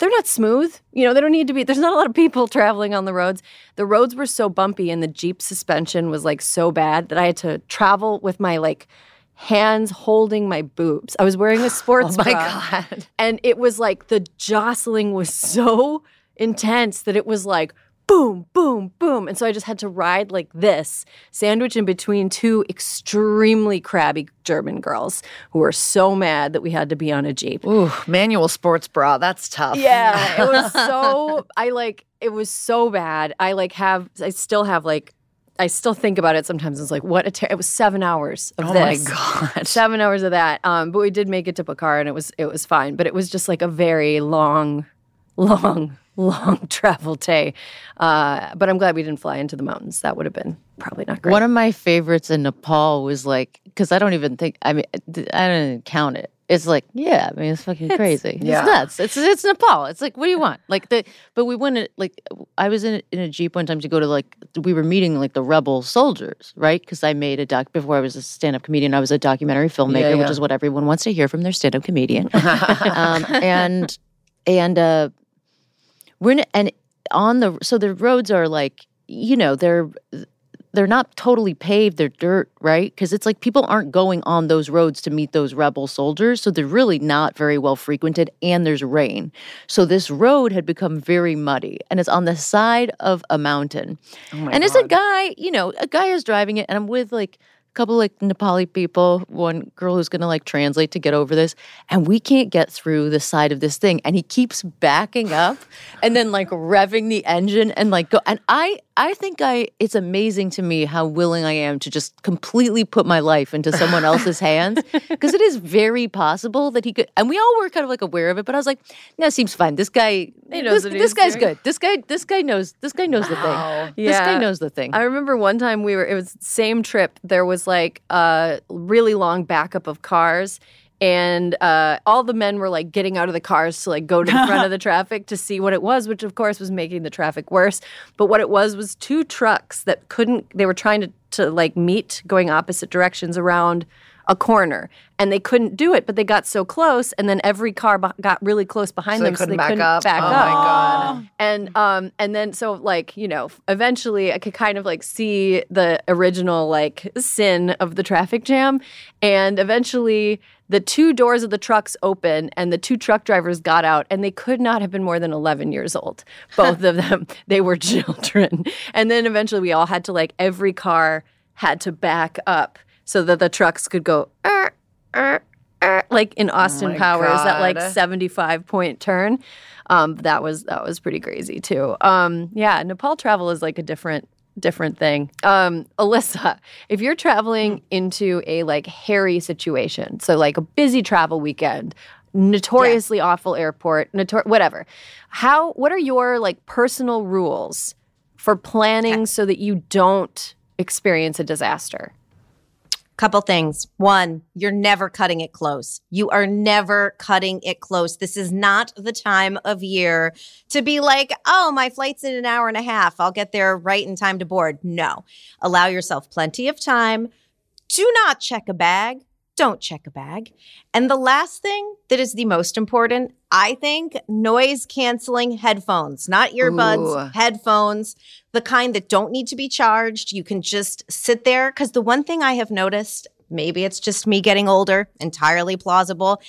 They're not smooth. You know, they don't need to be. There's not a lot of people traveling on the roads. The roads were so bumpy and the Jeep suspension was like so bad that I had to travel with my like hands holding my boobs. I was wearing a oh sports Oh my bra. God. And it was like the jostling was so intense that it was like boom, boom, boom. And so I just had to ride like this, sandwiched in between two extremely crabby German girls who were so mad that we had to be on a Jeep. Ooh, manual sports bra. That's tough. Yeah, it was so I like it was so bad. I like have I still have like I still think about it sometimes. It's like what a ter- it was seven hours of Oh my. God. seven hours of that. Um, but we did make it to Pokhara and it was it was fine. But it was just like a very long, long, long travel day. Uh, but I'm glad we didn't fly into the mountains. That would have been probably not great. One of my favorites in Nepal was like, because I don't even think, I mean, I didn't count it. It's like, yeah, I mean, it's fucking crazy. yeah. It's nuts. It's it's Nepal. It's like, what do you want? Like the, but we went to, like, I was in in a jeep one time to go to like, we were meeting like the rebel soldiers, right? Because I made a doc before I was a stand up comedian. I was a documentary filmmaker, Yeah, which is what everyone wants to hear from their stand up comedian. um, and and uh, we're and on the so the roads are like you know they're they're not totally paved they're dirt right? Because it's like people aren't going on those roads to meet those rebel soldiers so they're really not very well frequented and there's rain. So this road had become very muddy and it's on the side of a mountain. Oh and it's a guy you know a guy is driving it and i'm with like couple like nepali people one girl who's gonna like translate to get over this and we can't get through the side of this thing and he keeps backing up and then like revving the engine and like go and i i think i it's amazing to me how willing i am to just completely put my life into someone else's hands because it is very possible that he could and we all were kind of like aware of it but i was like no it seems fine. This guy He knows this, this guy's doing." good. This guy this guy knows this guy knows the thing. This guy knows the thing. I remember one time we were, it was same trip. There was like a really long backup of cars. and uh, all the men were like getting out of the cars to like go to the front of the traffic to see what it was, which of course was making the traffic worse. But what it was was two trucks that couldn't. They were trying to to like meet going opposite directions around a corner. And they couldn't do it but they got so close and then every car b- got really close behind So they them couldn't so they back couldn't up? back Oh up. my God. and um and then so like you know eventually i could kind of like see the original like sin of the traffic jam. And eventually the two doors of the trucks open and the two truck drivers got out and they could not have been more than 11 years old. Both of them they were children. And then eventually we all had to like every car had to back up so that the trucks could go "Er, er, er," like in Austin my Powers, that like 75 point turn. Um, that was that was pretty crazy too. Um, yeah, Nepal travel is like a different different thing. Um, Alyssa, if you're traveling into a like hairy situation, so like a busy travel weekend, notoriously awful airport, notor- whatever. How what are your like personal rules for planning so that you don't experience a disaster? Couple things. One, you're never cutting it close. You are never cutting it close. This is not the time of year to be like, oh, my flight's in an hour and a half. I'll get there right in time to board. No. Allow yourself plenty of time. Do not check a bag. Don't check a bag. And the last thing that is the most important, I think, noise canceling headphones, not earbuds, Ooh. headphones, the kind that don't need to be charged. You can just sit there. Because the one thing I have noticed, maybe it's just me getting older, entirely plausible.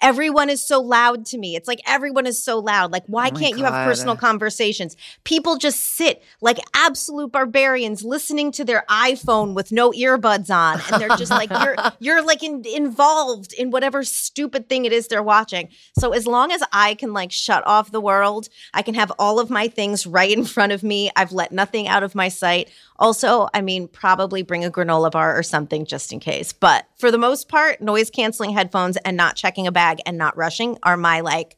Everyone is so loud to me. It's like everyone is so loud. Like, why Oh can't you have personal conversations? People just sit like absolute barbarians listening to their iPhone with no earbuds on. And they're just like, you're, you're like in, involved in whatever stupid thing it is they're watching. So as long as I can like shut off the world, I can have all of my things right in front of me. I've let nothing out of my sight. Also, I mean, probably bring a granola bar or something just in case. But for the most part, noise canceling headphones and not checking a bag and not rushing are my like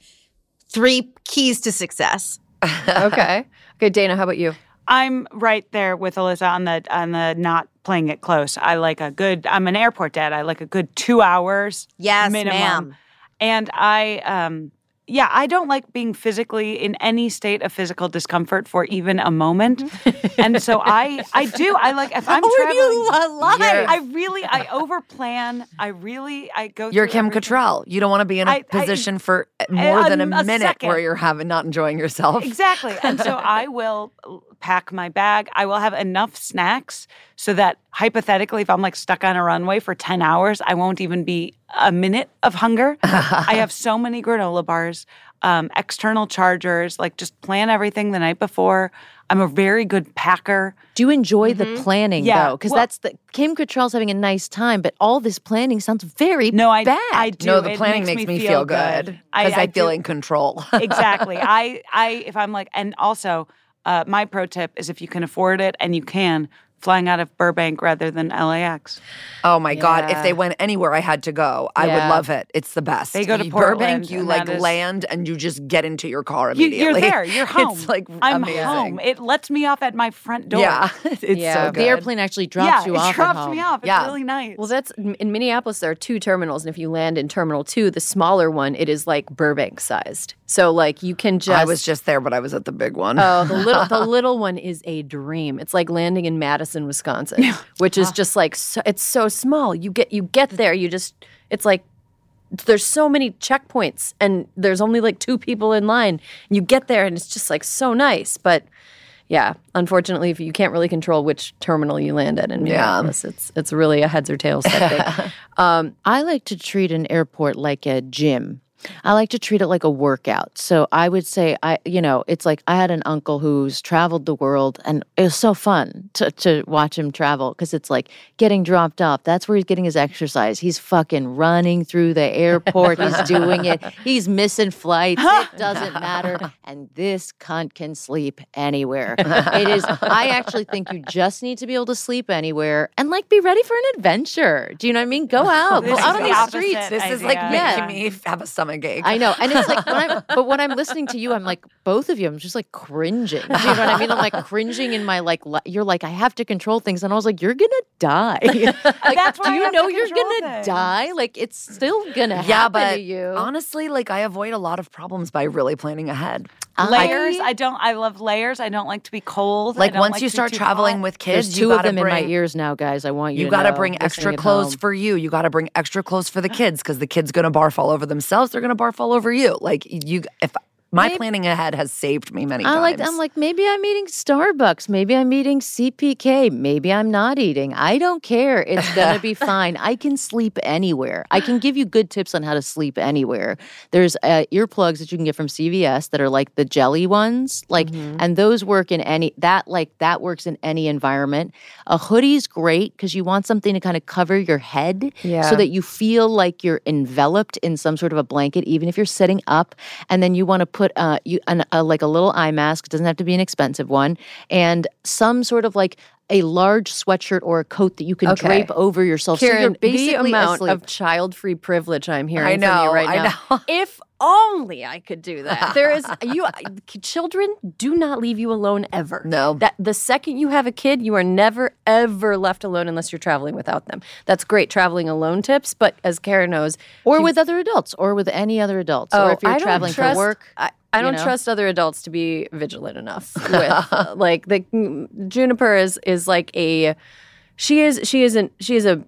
three keys to success. okay. Okay, Dana, how about you? I'm right there with Alyssa on the on the not playing it close. I like a good. I'm an airport dad. I like a good two hours. Yes, minimum. ma'am. And I, um, yeah, I don't like being physically in any state of physical discomfort for even a moment. Mm-hmm. and so I, I do. I like if I'm Oh, traveling. you li- You're- I really, I overplan. I really, I go. You're Kim everything. Cattrall. You don't want to be in a I- I- position for uh, more than a, a minute second. where you're having not enjoying yourself. Exactly. And so I will pack my bag. I will have enough snacks so that hypothetically, if I'm like stuck on a runway for 10 hours, I won't even be a minute of hunger. I have so many granola bars, um, external chargers, like just plan everything the night before. I'm a very good packer. Do you enjoy the planning Yeah. though? Because Well- that's the Kim Cattrall's having a nice time, but all this planning sounds very No, I, bad. I do. No, the It planning makes, me feel good because I, feel do- in control. exactly. I, I, if I'm like, and also, uh, my pro tip is if you can afford it and you can, flying out of Burbank rather than LAX. oh my god! If they went anywhere I had to go, I would love it. It's the best. They go to Portland, Burbank. You like that is- land and you just get into your car immediately. you're there. You're home. It's like I'm amazing. home. It lets me off at my front door. Yeah, it's Yeah. so The good. the airplane actually drops yeah, you it off. at drops home. me off. It's Yeah. really nice. Well, that's in Minneapolis. There are two terminals, and if you land in Terminal Two, the smaller one, it is like Burbank sized. So like you can just. I was just there, but I was at the big one. Oh, the little the little one is a dream. It's like landing in Madison, Wisconsin, which is just like so, it's so small. You get you get there, you just it's like there's so many checkpoints and there's only like two people in line. You get there and it's just like so nice, but yeah, unfortunately, if you can't really control which terminal you land at in Minneapolis, it's it's really a heads or tails. Um, I like to treat an airport like a gym. I like to treat it like a workout. So I would say I you know, it's like I had an uncle who's traveled the world and it was so fun to to watch him travel because it's like getting dropped off. That's where he's getting his exercise. He's fucking running through the airport. He's doing it. He's missing flights. It doesn't matter. And this cunt can sleep anywhere. It is I actually think you just need to be able to sleep anywhere and like be ready for an adventure. Do you know what I mean? Go out. This Go out on the these streets. this is like idea. making Yeah. me have a stomach stomach ache. I know, and it's like when I'm, but when I'm listening to you, I'm like both of you. I'm just like cringing. Do you know what I mean? I'm like cringing in my like. le- You're like I have to control things, and I was like, you're gonna die. like, That's do you know to you're gonna die? Like it's still gonna yeah, happen but to you. honestly, like I avoid a lot of problems by really planning ahead. Layers. I don't. I love layers. I don't like to be cold. I Like don't once like you start traveling hot. with kids, There's you two of gotta them in my ears now, guys. I want you. You to got to know, bring extra clothes for you. You got to bring extra clothes for the kids because the kid's gonna barf all over themselves. They're gonna barf all over you. Like you, if my Maybe- planning ahead has saved me many I times. like. I'm like maybe I'm eating Starbucks. Maybe I'm eating CPK. Maybe I'm not eating. I don't care. It's gonna be fine. I can sleep anywhere. I can give you good tips on how to sleep anywhere. There's uh, earplugs that you can get from CVS that are like the jelly ones, like, Mm-hmm. and those work in any that like that works in any environment. A hoodie's great because you want something to kind of cover your head, Yeah. so that you feel like you're enveloped in some sort of a blanket, even if you're sitting up. And then you want to put uh, you an, a, like a little eye mask. It doesn't have to be an expensive one, and some sort of like a large sweatshirt or a coat that you can Okay. drape over yourself. so you're Kiran, the basically amount asleep. of child-free privilege I'm hearing I from know, you right I now. know. If only I could do that. There is you. Children do not leave you alone ever. No. that the second you have a kid, you are never ever left alone unless you're traveling without them. That's great traveling alone tips. But as Karen knows, or with other adults, or with any other adults, or if you're Oh, I traveling trust- for work. I, I don't know? trust other adults to be vigilant enough with uh, like the Juniper is is like a she is she isn't she is a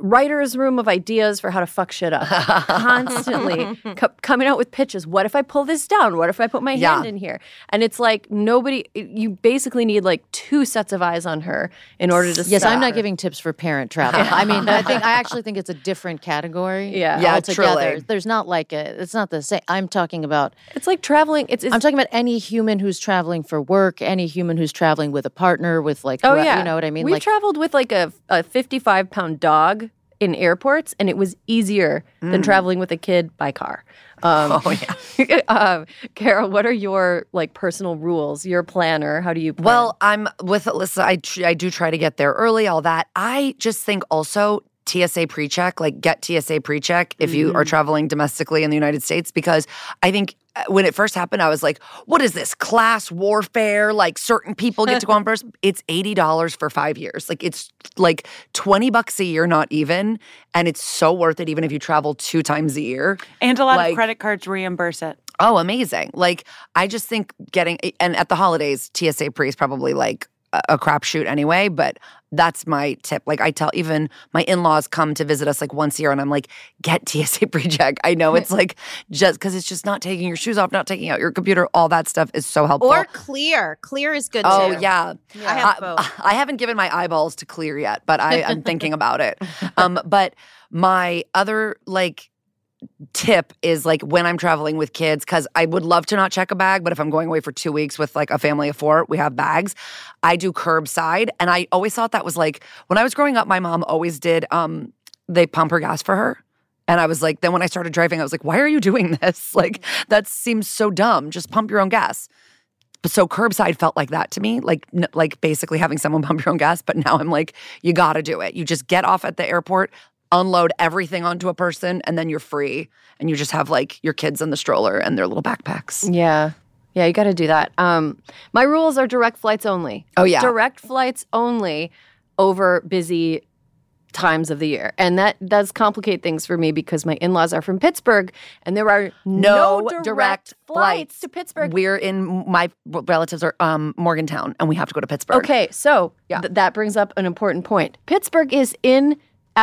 writer's room of ideas for how to fuck shit up constantly co- coming out with pitches what if i pull this down what if i put my Yeah. hand in here and it's like nobody you basically need like two sets of eyes on her in order to Yes, stop I'm not her. giving tips for parent travel. I mean, I think I actually think it's a different category. Yeah. Yeah, altogether. truly. There's not like a. It's not the same. I'm talking about. it's like traveling it's, it's I'm talking about any human who's traveling for work, any human who's traveling with a partner, with like. Oh whoe- yeah, you know what I mean. We've like traveled with like a, a 55 pound dog in airports, and it was easier than traveling with a kid by car. Um, oh yeah, uh, Kara, what are your like personal rules? Your planner? How do you? Plan? Well, I'm with Alyssa. I tr- I do try to get there early. All that. I just think also TSA pre-check, like get TSA pre-check if you are traveling domestically in the United States, because I think uh, when it first happened, I was like, "What is this class warfare? Like certain people get to go on first? It's eighty dollars for five years. Like it's like twenty bucks a year, not even, and it's so worth it, even if you travel two times a year. And a lot Like- of credit cards reimburse it. Oh, amazing. Like, I just think getting, and at the holidays, TSA pre is probably like a, crapshoot anyway, but that's my tip. Like, I tell even my in laws come to visit us like once a year, and I'm like, get TSA pre check. I know it's like just because it's just not taking your shoes off, not taking out your computer, all that stuff is so helpful. Or clear. Clear is good Oh too. yeah, I have I, I, haven't given my eyeballs to clear yet, but I, I'm thinking about it. Um, but my other like tip is like when I'm traveling with kids, because I would love to not check a bag, but if I'm going away for two weeks with like a family of four, we have bags. I do curbside, and I always thought that was like when I was growing up, my mom always did. Um, they pump her gas for her. And I was like, then when I started driving, I was like, why are you doing this? Like, that seems so dumb. Just pump your own gas. So curbside felt like that to me, like like basically having someone pump your own gas. But now I'm like, you got to do it. You just get off at the airport, unload everything onto a person, and then you're free. And you just have like your kids in the stroller and their little backpacks. Yeah. Yeah, you got to do that. Um, my rules are direct flights only. Oh, yeah. direct flights only over busy times of the year, and that does complicate things for me because my in-laws are from Pittsburgh, and there are no, direct, flights to Pittsburgh. We're in my relatives are um Morgantown, and we have to go to Pittsburgh. Okay, so th- that brings up an important point. Pittsburgh is in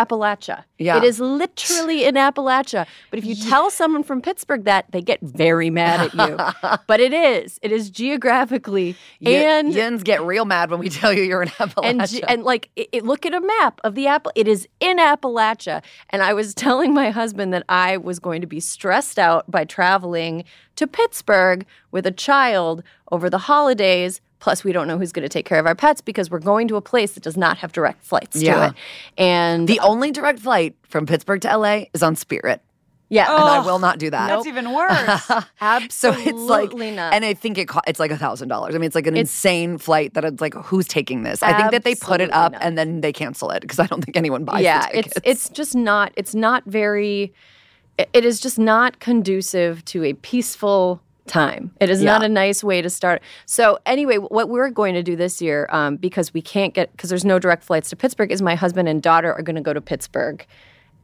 Appalachia. Yeah. It is literally in Appalachia. But if you tell someone from Pittsburgh that, they get very mad at you. but it is. It is geographically and Yins get real mad when we tell you you're in Appalachia. and and like it, it- look at a map of the apple. It is in Appalachia, and I was telling my husband that I was going to be stressed out by traveling to Pittsburgh with a child over the holidays. Plus, we don't know who's going to take care of our pets because we're going to a place that does not have direct flights Yeah. to it. And the only direct flight from Pittsburgh to LA is on Spirit. yeah, and I will not do that. That's even worse. So it's like, Absolutely not. and I think it co- it's like a thousand dollars. I mean, it's like an insane flight that it's like, who's taking this? I think that they put it up not. and then they cancel it because I don't think anyone buys. yeah, the tickets. it's it's just not it's not very it- it is just not conducive to a peaceful time. It is not a nice way to start. So anyway, what we're going to do this year, um, because we can't get because there's no direct flights to Pittsburgh, is my husband and daughter are going to go to Pittsburgh.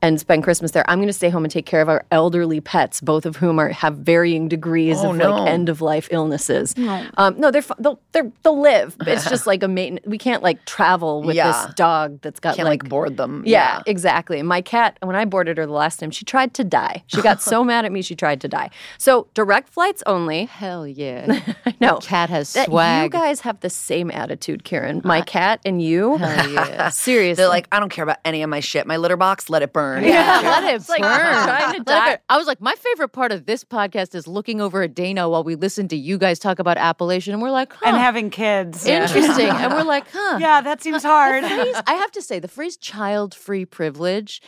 And spend Christmas there. I'm going to stay home and take care of our elderly pets, both of whom are have varying degrees Oh, of no. like end of life illnesses. Um, no, they're fi- they'll they're, they'll live. It's just like a maintenance. We can't like travel with Yeah. this dog that's got Can't like, board them. yeah, exactly. My cat, when I boarded her the last time, she tried to die. She got so mad at me, she tried to die. So direct flights only. Hell yeah. I know. Cat has That- You guys have the same attitude, Kiran. My cat and you. Hell yeah. Seriously. They're like, I don't care about any of my shit. My litter box, let it burn. Yeah, let it like trying to Let die. burn. I was like, my favorite part of this podcast is looking over at Dana while we listen to you guys talk about Appalachian, and we're like, huh, and having kids. interesting, and we're like, huh. Yeah, that seems hard. Phrase, I have to say, the phrase "child-free privilege."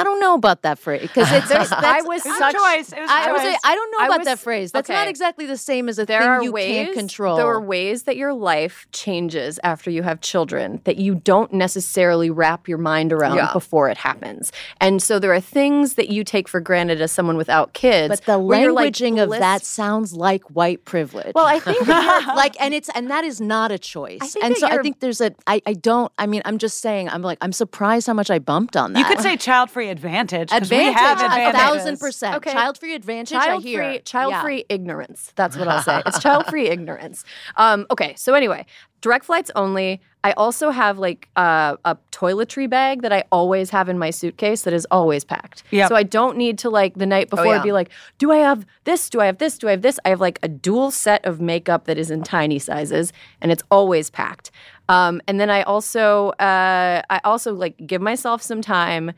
I don't know about that phrase because it's that's, I was such. choice. It was a I would say choice. I don't know I about was- that phrase. That's not exactly the same as a There thing are you ways, can't control. There are ways that your life changes after you have children that you don't necessarily wrap your mind around Yeah. before it happens. And so there are things that you take for granted as someone without kids. But the where you're, like, languaging of that sounds like white privilege. Well, I think like, and it's and that is not a choice. and so I think there's a. I I don't. I mean, I'm just saying. I'm like, I'm surprised how much I bumped on that. You could say child-free advantage. 'cause advantage, We have a thousand percent. Okay. Child-free advantage. I child hear. free child Yeah. ignorance that's what i'll say it's child free ignorance um, okay so anyway direct flights only i also have like uh, a toiletry bag that i always have in my suitcase that is always packed Yep. so i don't need to like the night before yeah. be like do i have this do i have this do i have this i have like a dual set of makeup that is in tiny sizes and it's always packed um, and then i also uh, i also like give myself some time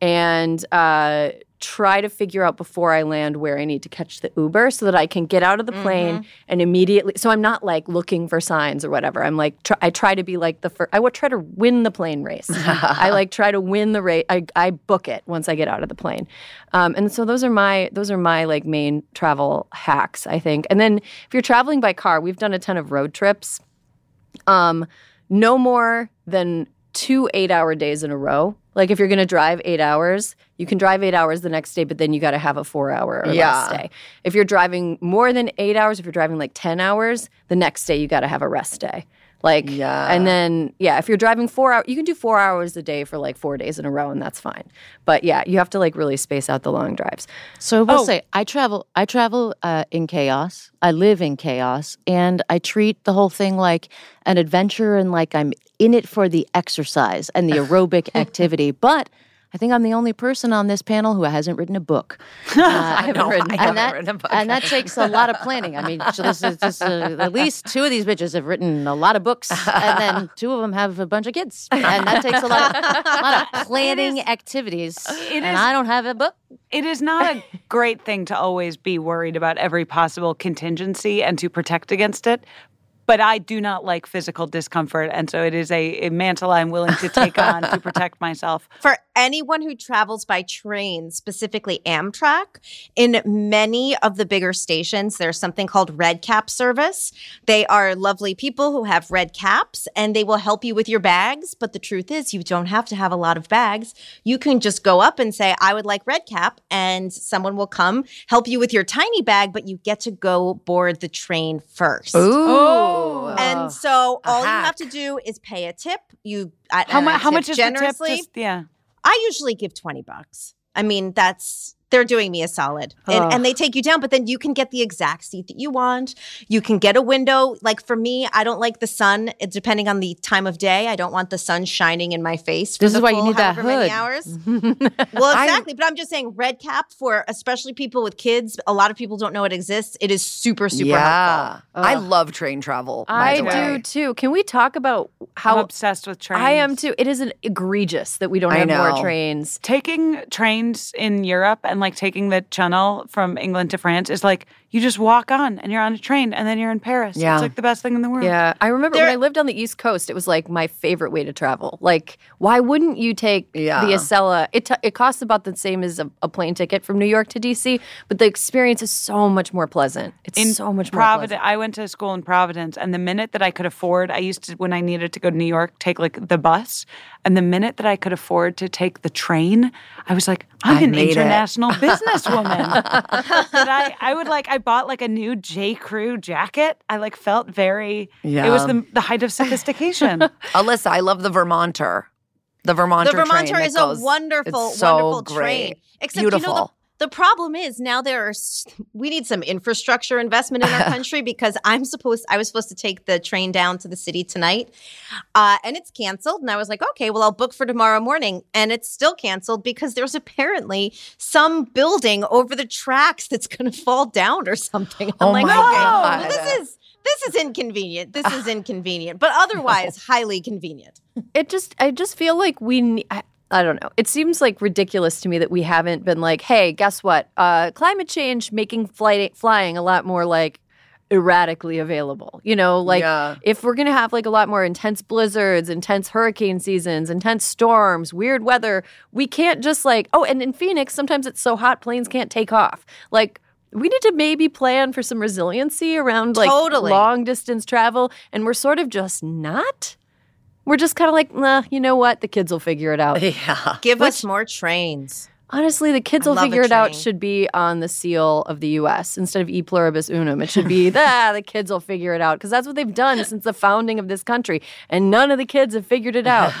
and uh, try to figure out before I land where I need to catch the Uber so that I can get out of the plane and immediately. So I'm not like looking for signs or whatever. I'm like, tr- I try to be like the first. I would try to win the plane race. I like try to win the race. I, I book it once I get out of the plane. Um, and so those are my those are my like main travel hacks, I think. And then if you're traveling by car, we've done a ton of road trips. Um, no more than two eight hour days in a row. Like if you're going to drive eight hours, you can drive eight hours the next day, but then you got to have a four hour or Yeah. less day. If you're driving more than eight hours, if you're driving like 10 hours, the next day you got to have a rest day. Like, Yeah. and then, yeah, if you're driving four hours, you can do four hours a day for like four days in a row, and that's fine. But yeah, you have to like really space out the long drives. So I will Oh. say, I travel. I travel uh, in chaos. I live in chaos, and I treat the whole thing like an adventure, and like I'm in it for the exercise and the aerobic activity. But I think I'm the only person on this panel who hasn't written a book. Uh, I haven't written. I and haven't that written a book. and that takes a lot of planning. I mean, this is this, uh, at least two of these bitches have written a lot of books, and then two of them have a bunch of kids, and that takes a lot of, a lot of planning activities. it and is- I don't have a book. It is not a great thing to always be worried about every possible contingency and to protect against it. But I do not like physical discomfort. And so it is a, a mantle I'm willing to take on to protect myself. For anyone who travels by train, specifically Amtrak, in many of the bigger stations, there's something called Red Cap service. They are lovely people who have red caps and they will help you with your bags. But the truth is, you don't have to have a lot of bags. You can just go up and say, I would like Red Cap, and someone will come help you with your tiny bag, but you get to go board the train first. Ooh. Oh, Oh. And so A all you have to do is pay a tip. You I, How, and mu- I how tip much is generously? the tip? Just, yeah. I usually give 20 bucks. I mean, that's they're doing me a solid. And, and they take you down, but then you can get the exact seat that you want. You can get a window. Like for me, I don't like the sun. It, depending on the time of day, I don't want the sun shining in my face. For This is the why you need that however many hood. hours. well, exactly. but I'm just saying, red cap for especially people with kids. A lot of people don't know it exists. It is super, super yeah. helpful. I love train travel. by I the way. do too. Can we talk about I'm how obsessed with trains. I am too? It is an egregious that we don't I have more trains. Taking trains in Europe and like taking the channel from England to France is like you just walk on and you're on a train and then you're in Paris. Yeah. It's like the best thing in the world. Yeah, I remember when I lived on the East Coast, it was like my favorite way to travel. Like, why wouldn't you take Yeah. the Acela? It t- it costs about the same as a, a plane ticket from New York to DC, but the experience is so much more pleasant. It's in so much more Providence. pleasant. I went to school in Providence, and the minute that I could afford, I used to when I needed to go to New York, take like the bus, and the minute that I could afford to take the train, I was like, I'm I an international businesswoman. that I, I would like, I bought like a new J. Crew jacket. I like felt very, Yeah. it was the, the height of sophistication. Alyssa, I love the Vermonter. The Vermonter, The train Vermonter that is goes- a wonderful, it's so wonderful great. train. Except you know the, problem is now there are we need some infrastructure investment in our country because I'm supposed I was supposed to take the train down to the city tonight, uh, and it's canceled. And I was like, okay, well I'll book for tomorrow morning, and it's still canceled because there's apparently some building over the tracks that's going to fall down or something. I'm Oh like, my okay, God. well, this is. This is inconvenient. This is inconvenient, but otherwise highly convenient. it just I just feel like we I, I don't know. It seems like ridiculous to me that we haven't been like, hey, guess what? Uh, climate change making flight flying a lot more like erratically available. You know, like Yeah. if we're gonna have like a lot more intense blizzards, intense hurricane seasons, intense storms, weird weather, we can't just like oh, and in Phoenix sometimes it's so hot planes can't take off. Like we need to maybe plan for some resiliency around like Totally. long distance travel, and we're sort of just not. We're just kind of like, nah, you know what? The kids will figure it out. Yeah. Give us more trains. Honestly, the kids I will figure it out should be on the seal of the US instead of e pluribus unum. It should be, ah, the kids will figure it out because that's what they've done since the founding of this country. And none of the kids have figured it out.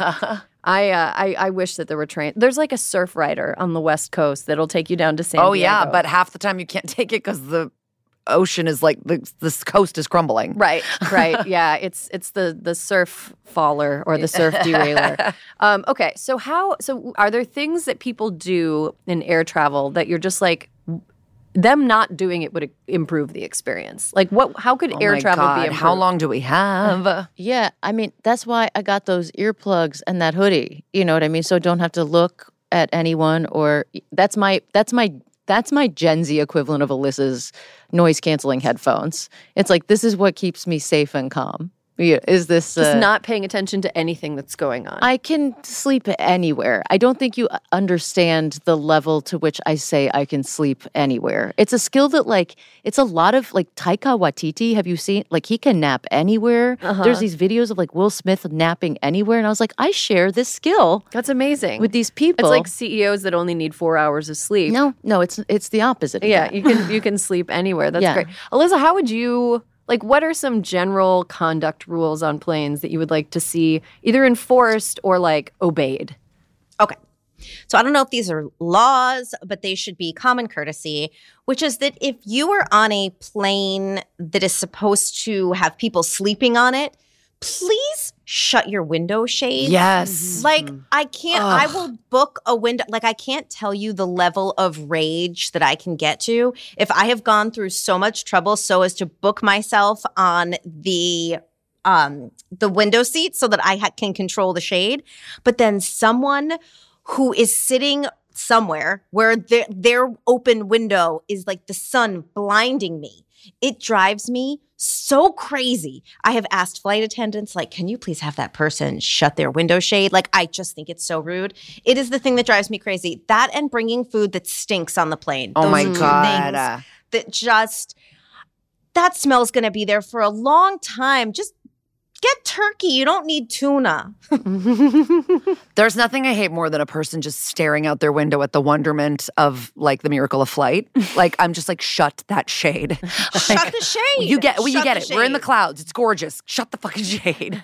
I, uh, I I wish that there were trains. There's like a surf rider on the West Coast that'll take you down to San Oh Diego. yeah, but half the time you can't take it because the ocean is like the this coast is crumbling. Right, right. Yeah, it's it's the the surf faller or the surf derailer. Um, okay, so how so are there things that people do in air travel that you're just like them not doing it would improve the experience? Like what how could Oh air my travel God, be improved? How long do we have? Yeah, I mean, that's why I got those earplugs and that hoodie. You know what I mean? So don't have to look at anyone or that's my that's my that's my Gen Z equivalent of Alyssa's noise canceling headphones. It's like this is what keeps me safe and calm. Yeah, is this Just uh, not paying attention to anything that's going on. I can sleep anywhere. I don't think you uh, understand the level to which I say I can sleep anywhere. It's a skill that, like, it's a lot of like Taika Waititi. Have you seen? Like, he can nap anywhere. Uh-huh. There's these videos of like Will Smith napping anywhere, and I was like, I share this skill that's amazing. with these people. it's like CEOs that only need four hours of sleep. no, no, it's it's the opposite. Yeah, you can you can sleep anywhere. That's Yeah. great. Alyssa, how would you like what are some general conduct rules on planes that you would like to see either enforced or like obeyed? Okay. So I don't know if these are laws, but they should be common courtesy, which is that if you are on a plane that is supposed to have people sleeping on it, please shut your window shades. yes. Like I can't I will book a window like I can't tell you the level of rage that I can get to if I have gone through so much trouble so as to book myself on the um the window seat so that I ha- can control the shade but then someone who is sitting somewhere where their their open window is like the sun blinding me it drives me so crazy. I have asked flight attendants, like, can you please have that person shut their window shade? Like, I just think it's so rude. It is the thing that drives me crazy. That and bringing food that stinks on the plane. oh Those my God. that just, that smell's going to be there for a long time. Just get turkey. You don't need tuna. There's nothing I hate more than a person just staring out their window at the wonderment of like the miracle of flight. like I'm just like, shut that shade. Shut the shade. You get, well, you get the it. We're in the clouds. It's gorgeous. Shut the fucking shade.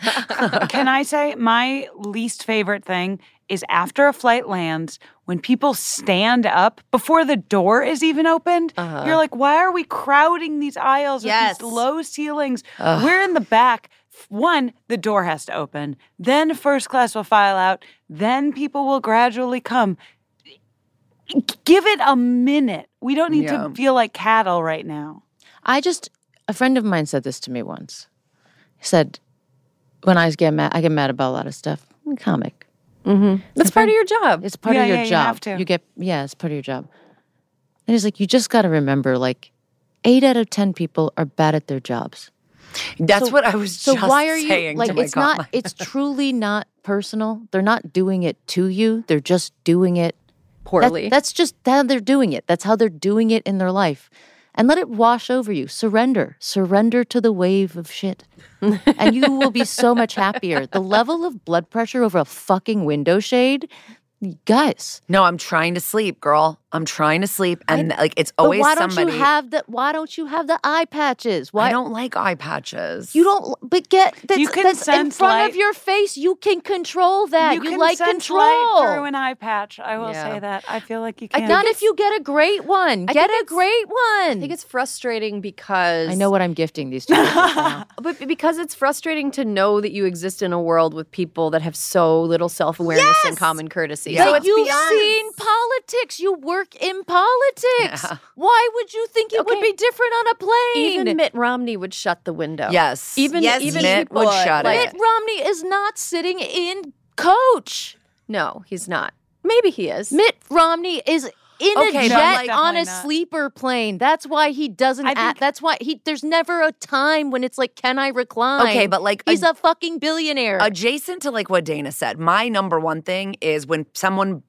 Can I say my least favorite thing is after a flight lands, when people stand up before the door is even opened, uh-huh. you're like, why are we crowding these aisles Yes. with these low ceilings? We're in the back. One, the door has to open. Then first class will file out. Then people will gradually come. Give it a minute. We don't need Yeah. to feel like cattle right now. I just a friend of mine said this to me once. He said, "When I get mad, I get mad about a lot of stuff. I'm a comic. Mm-hmm. That's part of your job. It's part Yeah, of your yeah, you have to. get yeah, it's part of your job. And he's like, you just got to remember, like, eight out of ten people are bad at their jobs. That's So- what I was So just why are you like? It's not. It's truly not personal. They're not doing it to you. They're just doing it that- Poorly. that's just how they're doing it. That's how they're doing it in their life. And let it wash over you. Surrender. Surrender to the wave of shit. and you will be so much happier. The level of blood pressure over a fucking window shade, guys. No, I'm trying to sleep, girl. I'm trying to sleep, and like it's But always why don't somebody. you have the Why don't you have the eye patches? Why I don't like eye patches. You don't. But get that's, You can that's in front light. of your face. You can control that. You, can like sense control. light through an eye patch. I will Yeah. say that. I feel like you I can. Not if you get a great one. I Get a great one. I think it's frustrating because I know what I'm gifting these two. people. But because it's frustrating to know that you exist in a world with people that have so little self awareness and common courtesy. Yeah. So But it's you've beyond- seen politics. You work in politics. Why would you think it would be different on a plane? Even Mitt Romney would shut the window. Yes. Even Yes, even Mitt people would shut like, it. Mitt Romney is not sitting in coach. No, he's not. Maybe he is. Mitt Romney is in Okay, a but jet like- on a not. sleeper plane. That's why he doesn't. I act, think- that's why he. There's never a time when it's like, can I recline? Okay, but like he's a- a fucking billionaire. adjacent to like what Dana said, my number one thing is when someone bu-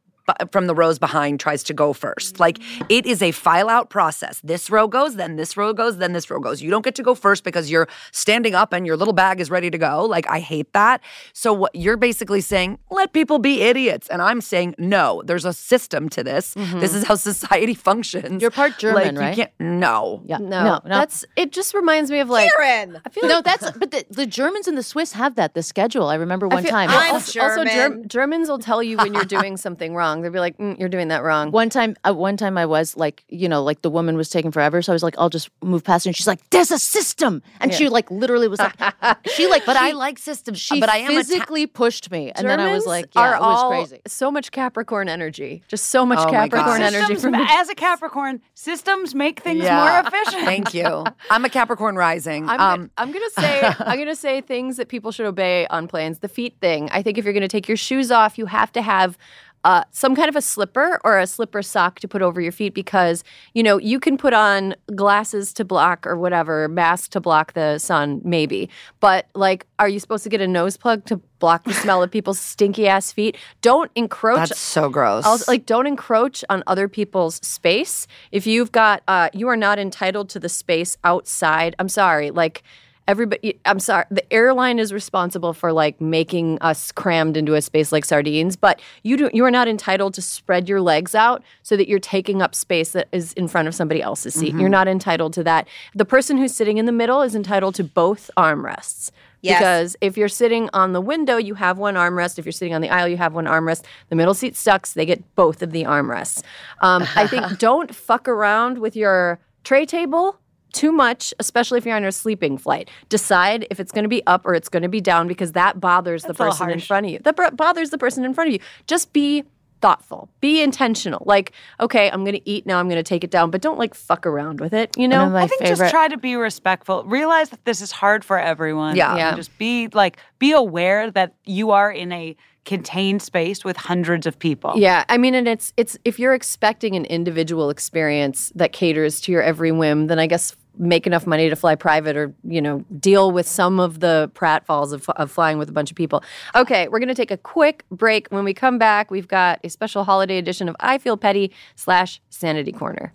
from the rows behind tries to go first. Like it is a file out process. This row goes, then this row goes, then this row goes. You don't get to go first because you're standing up and your little bag is ready to go. Like I hate that. So what you're basically saying, let people be idiots. And I'm saying, no, there's a system to this. Mm-hmm. This is how society functions. You're part German, like, right? You can't, no. yeah, No, no, no. that's it. Just reminds me of like Karen. I feel like, no, that's but the, the Germans and the Swiss have that the schedule. I remember I one feel- time. I'm also, also Germ- Germans will tell you when you're doing something wrong. They'll be like, mm, "You're doing that wrong." One time, uh, one time I was like, you know, like the woman was taking forever, so I was like, I'll just move past her, and she's like, "There's a system," and she like literally was like, she like, But I like systems. she but I am a ta- physically pushed me, and then I was like, yeah, are it was all crazy. so much Capricorn energy. Just so much Oh my God. Capricorn energy Systems, from as a Capricorn, systems make things Yeah. more efficient. Thank you. I'm a Capricorn rising. I'm, um, gonna, I'm gonna say I'm gonna say things that people should obey on planes. The feet thing. I think if you're gonna take your shoes off, you have to have uh, some kind of a slipper or a slipper sock to put over your feet because you know you can put on glasses to block or whatever mask to block the sun maybe, but like, are you supposed to get a nose plug to block the smell of people's stinky ass feet? Don't encroach. that's so gross. Also, like, don't encroach on other people's space. If you've got, uh, you are not entitled to the space outside. I'm sorry. Like, everybody, I'm sorry. The airline is responsible for like making us crammed into a space like sardines, but you do, you are not entitled to spread your legs out so that you're taking up space that is in front of somebody else's seat. You're not entitled to that. The person who's sitting in the middle is entitled to both armrests. Yes. Because if you're sitting on the window, you have one armrest. If you're sitting on the aisle, you have one armrest. The middle seat sucks. They get both of the armrests. Um, I think don't fuck around with your tray table too much, especially if you're on a sleeping flight. Decide if it's going to be up or it's going to be down because that bothers the That's a little person in front of you. That br- bothers the person in front of you. Just be thoughtful. Be intentional. Like, okay, I'm going to eat now. I'm going to take it down, but don't like fuck around with it. You know? One of my I think favorite. just try to be respectful. Realize that this is hard for everyone. Yeah. Yeah. Just be like, be aware that you are in a contained space with hundreds of people. Yeah, I mean, and it's it's if you're expecting an individual experience that caters to your every whim, then I guess make enough money to fly private or you know deal with some of the pratfalls of, of flying with a bunch of people. Okay, we're gonna take a quick break. When we come back, we've got a special holiday edition of I Feel Petty slash Sanity Corner.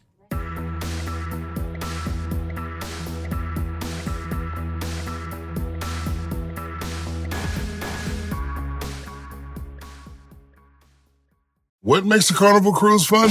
What makes a carnival cruise fun?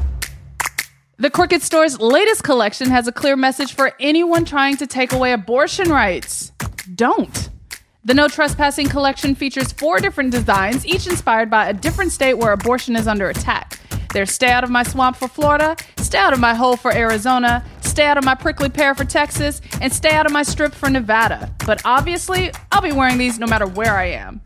The Crooked Store's latest collection has a clear message for anyone trying to take away abortion rights. Don't. The No Trespassing collection features four different designs, each inspired by a different state where abortion is under attack. There's Stay Out of My Swamp for Florida, Stay Out of My Hole for Arizona, Stay Out of My Prickly Pear for Texas, and Stay Out of My Strip for Nevada. But obviously, I'll be wearing these no matter where I am.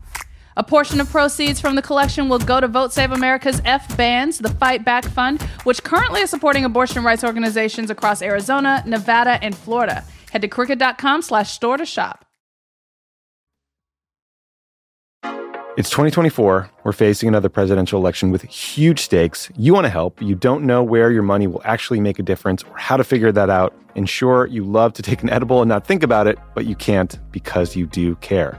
A portion of proceeds from the collection will go to Vote Save America's F Bands, the Fight Back Fund, which currently is supporting abortion rights organizations across Arizona, Nevada, and Florida. Head to crooked.com slash store to shop. It's 2024. We're facing another presidential election with huge stakes. You want to help. You don't know where your money will actually make a difference or how to figure that out. And sure, you love to take an edible and not think about it, but you can't because you do care.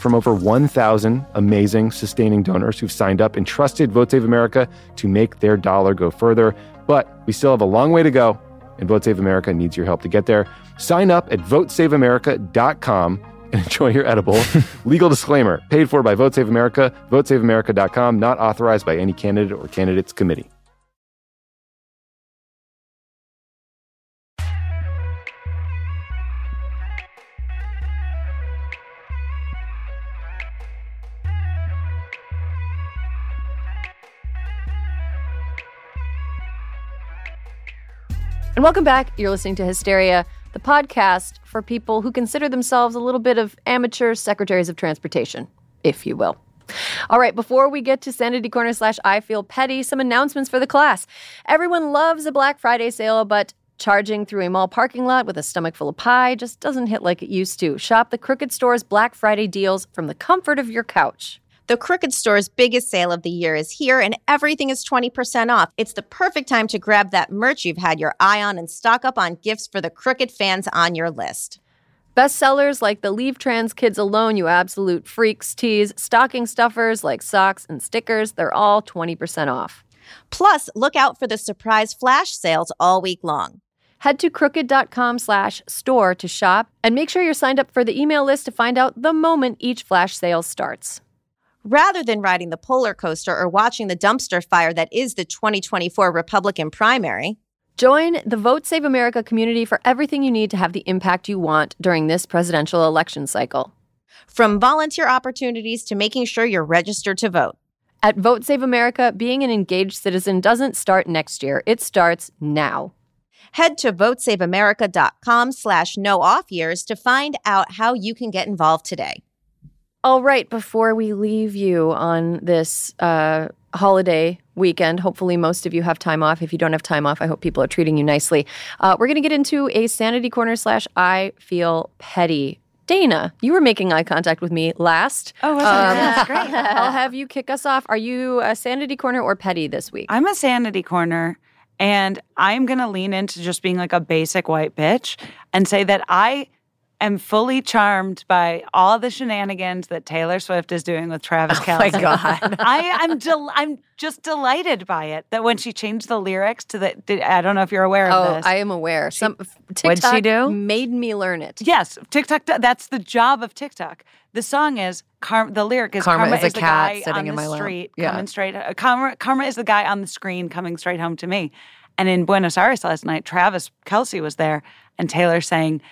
From over 1,000 amazing sustaining donors who've signed up and trusted Vote Save America to make their dollar go further. But we still have a long way to go, and Vote Save America needs your help to get there. Sign up at votesaveamerica.com and enjoy your edible. Legal disclaimer paid for by Vote Save America, votesaveamerica.com, not authorized by any candidate or candidates committee. And welcome back. You're listening to Hysteria, the podcast for people who consider themselves a little bit of amateur secretaries of transportation, if you will. All right, before we get to Sanity Corner slash I Feel Petty, some announcements for the class. Everyone loves a Black Friday sale, but charging through a mall parking lot with a stomach full of pie just doesn't hit like it used to. Shop the Crooked Store's Black Friday deals from the comfort of your couch. The Crooked Store's biggest sale of the year is here, and everything is 20% off. It's the perfect time to grab that merch you've had your eye on and stock up on gifts for the Crooked fans on your list. Bestsellers like the Leave Trans Kids Alone, You Absolute Freaks tees, stocking stuffers like socks and stickers, they're all 20% off. Plus, look out for the surprise flash sales all week long. Head to crooked.com slash store to shop and make sure you're signed up for the email list to find out the moment each flash sale starts. Rather than riding the polar coaster or watching the dumpster fire that is the 2024 Republican primary, Join the Vote Save America community for everything you need to have the impact you want during this presidential election cycle. from volunteer opportunities to making sure you're registered to vote. At Vote Save America, being an engaged citizen doesn't start next year. It starts now. Head to votesaveamerica.com slash no off years to find out how you can get involved today. All right, before we leave you on this uh, holiday weekend, hopefully most of you have time off. If you don't have time off, I hope people are treating you nicely. Uh, we're going to get into a sanity corner slash I feel petty. Dana, you were making eye contact with me last. Oh, was I? That's great. I'll have you kick us off. Are you a sanity corner or petty this week? I'm a sanity corner, and I'm going to lean into just being like a basic white bitch and say that I am fully charmed by all the shenanigans that Taylor Swift is doing with Travis Oh Kelce. my God. I am del- I'm just delighted by it that when she changed the lyrics to the did, I don't know if you're aware of Oh, this. I am aware. Some What'd she TikTok do? made me learn it. Yes, TikTok. That's the job of TikTok. The song is the lyric is Karma is a the cat guy sitting on in the my lap. street Yeah. coming straight. Uh, Karma, Karma is the guy on the screen coming straight home to me. And in Buenos Aires last night, Travis Kelce was there, and Taylor saying,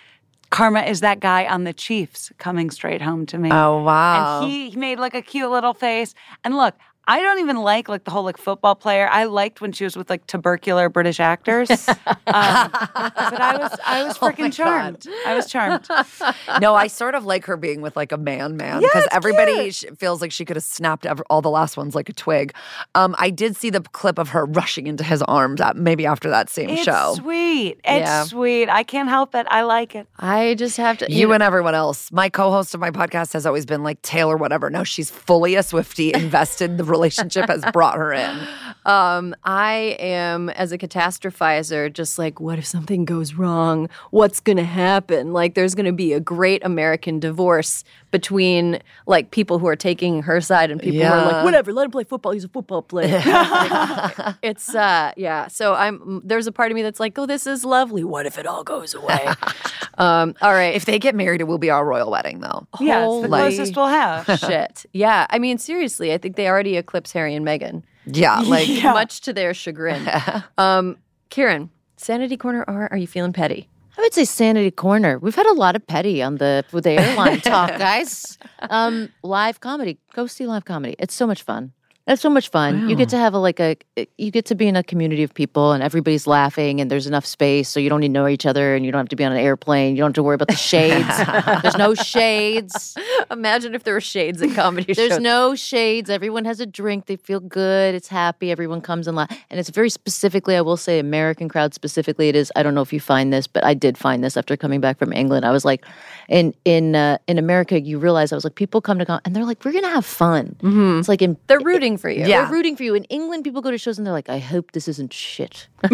"Karma is that guy on the Chiefs coming straight home to me." Oh, wow. And he, he made like a cute little face. And look, I don't even like like the whole like football player. I liked when she was with like tubercular British actors. um, but I was I was Oh freaking charmed. I was charmed. no, I sort of like her being with like a man man because it's everybody cute. feels like she could have snapped ever, all the last ones like a twig. Um, I did see the clip of her rushing into his arms at, maybe after that same It's show. sweet. It's Yeah. sweet. I can't help it. I like it. I just have to. You and everyone else. My co-host of my podcast has always been like Taylor, whatever. No, she's fully a Swifty, invested. The relationship has brought her in. Um, I am as a catastrophizer, just like, what if something goes wrong? What's gonna happen? Like, there's gonna be a great American divorce between like people who are taking her side and people who are like, whatever, let him play football. He's a football player. It's uh, yeah. So I'm there's a part of me that's like, oh, this is lovely. What if it all goes away? um, all right. If they get married, it will be our royal wedding, though. Yeah, it's the closest we'll have. shit. Yeah. I mean, seriously, I think they already eclipse Harry and Meghan. Yeah, like much to their chagrin. um, Kiran, sanity corner or are you feeling petty? I would say sanity corner. We've had a lot of petty on the with the airline talk, guys. Um, live comedy. Go see live comedy. It's so much fun. That's so much fun. You get to have a like a you get to be in a community of people and everybody's laughing and there's enough space so you don't need to know each other and you don't have to be on an airplane. You don't have to worry about the shades. there's no shades. Imagine if there were shades at comedy There's shows. no shades. Everyone has a drink. They feel good. It's happy. Everyone comes and laugh. And it's very specifically, I will say, American crowd specifically. It is. I don't know if you find this, but I did find this after coming back from England. I was like, in in uh, in America, you realize I was like, people come to con- and they're like, we're gonna have fun. Mm-hmm. It's like in They're rooting for you. they're rooting for you. In England, people go to shows and they're like, I hope this isn't shit.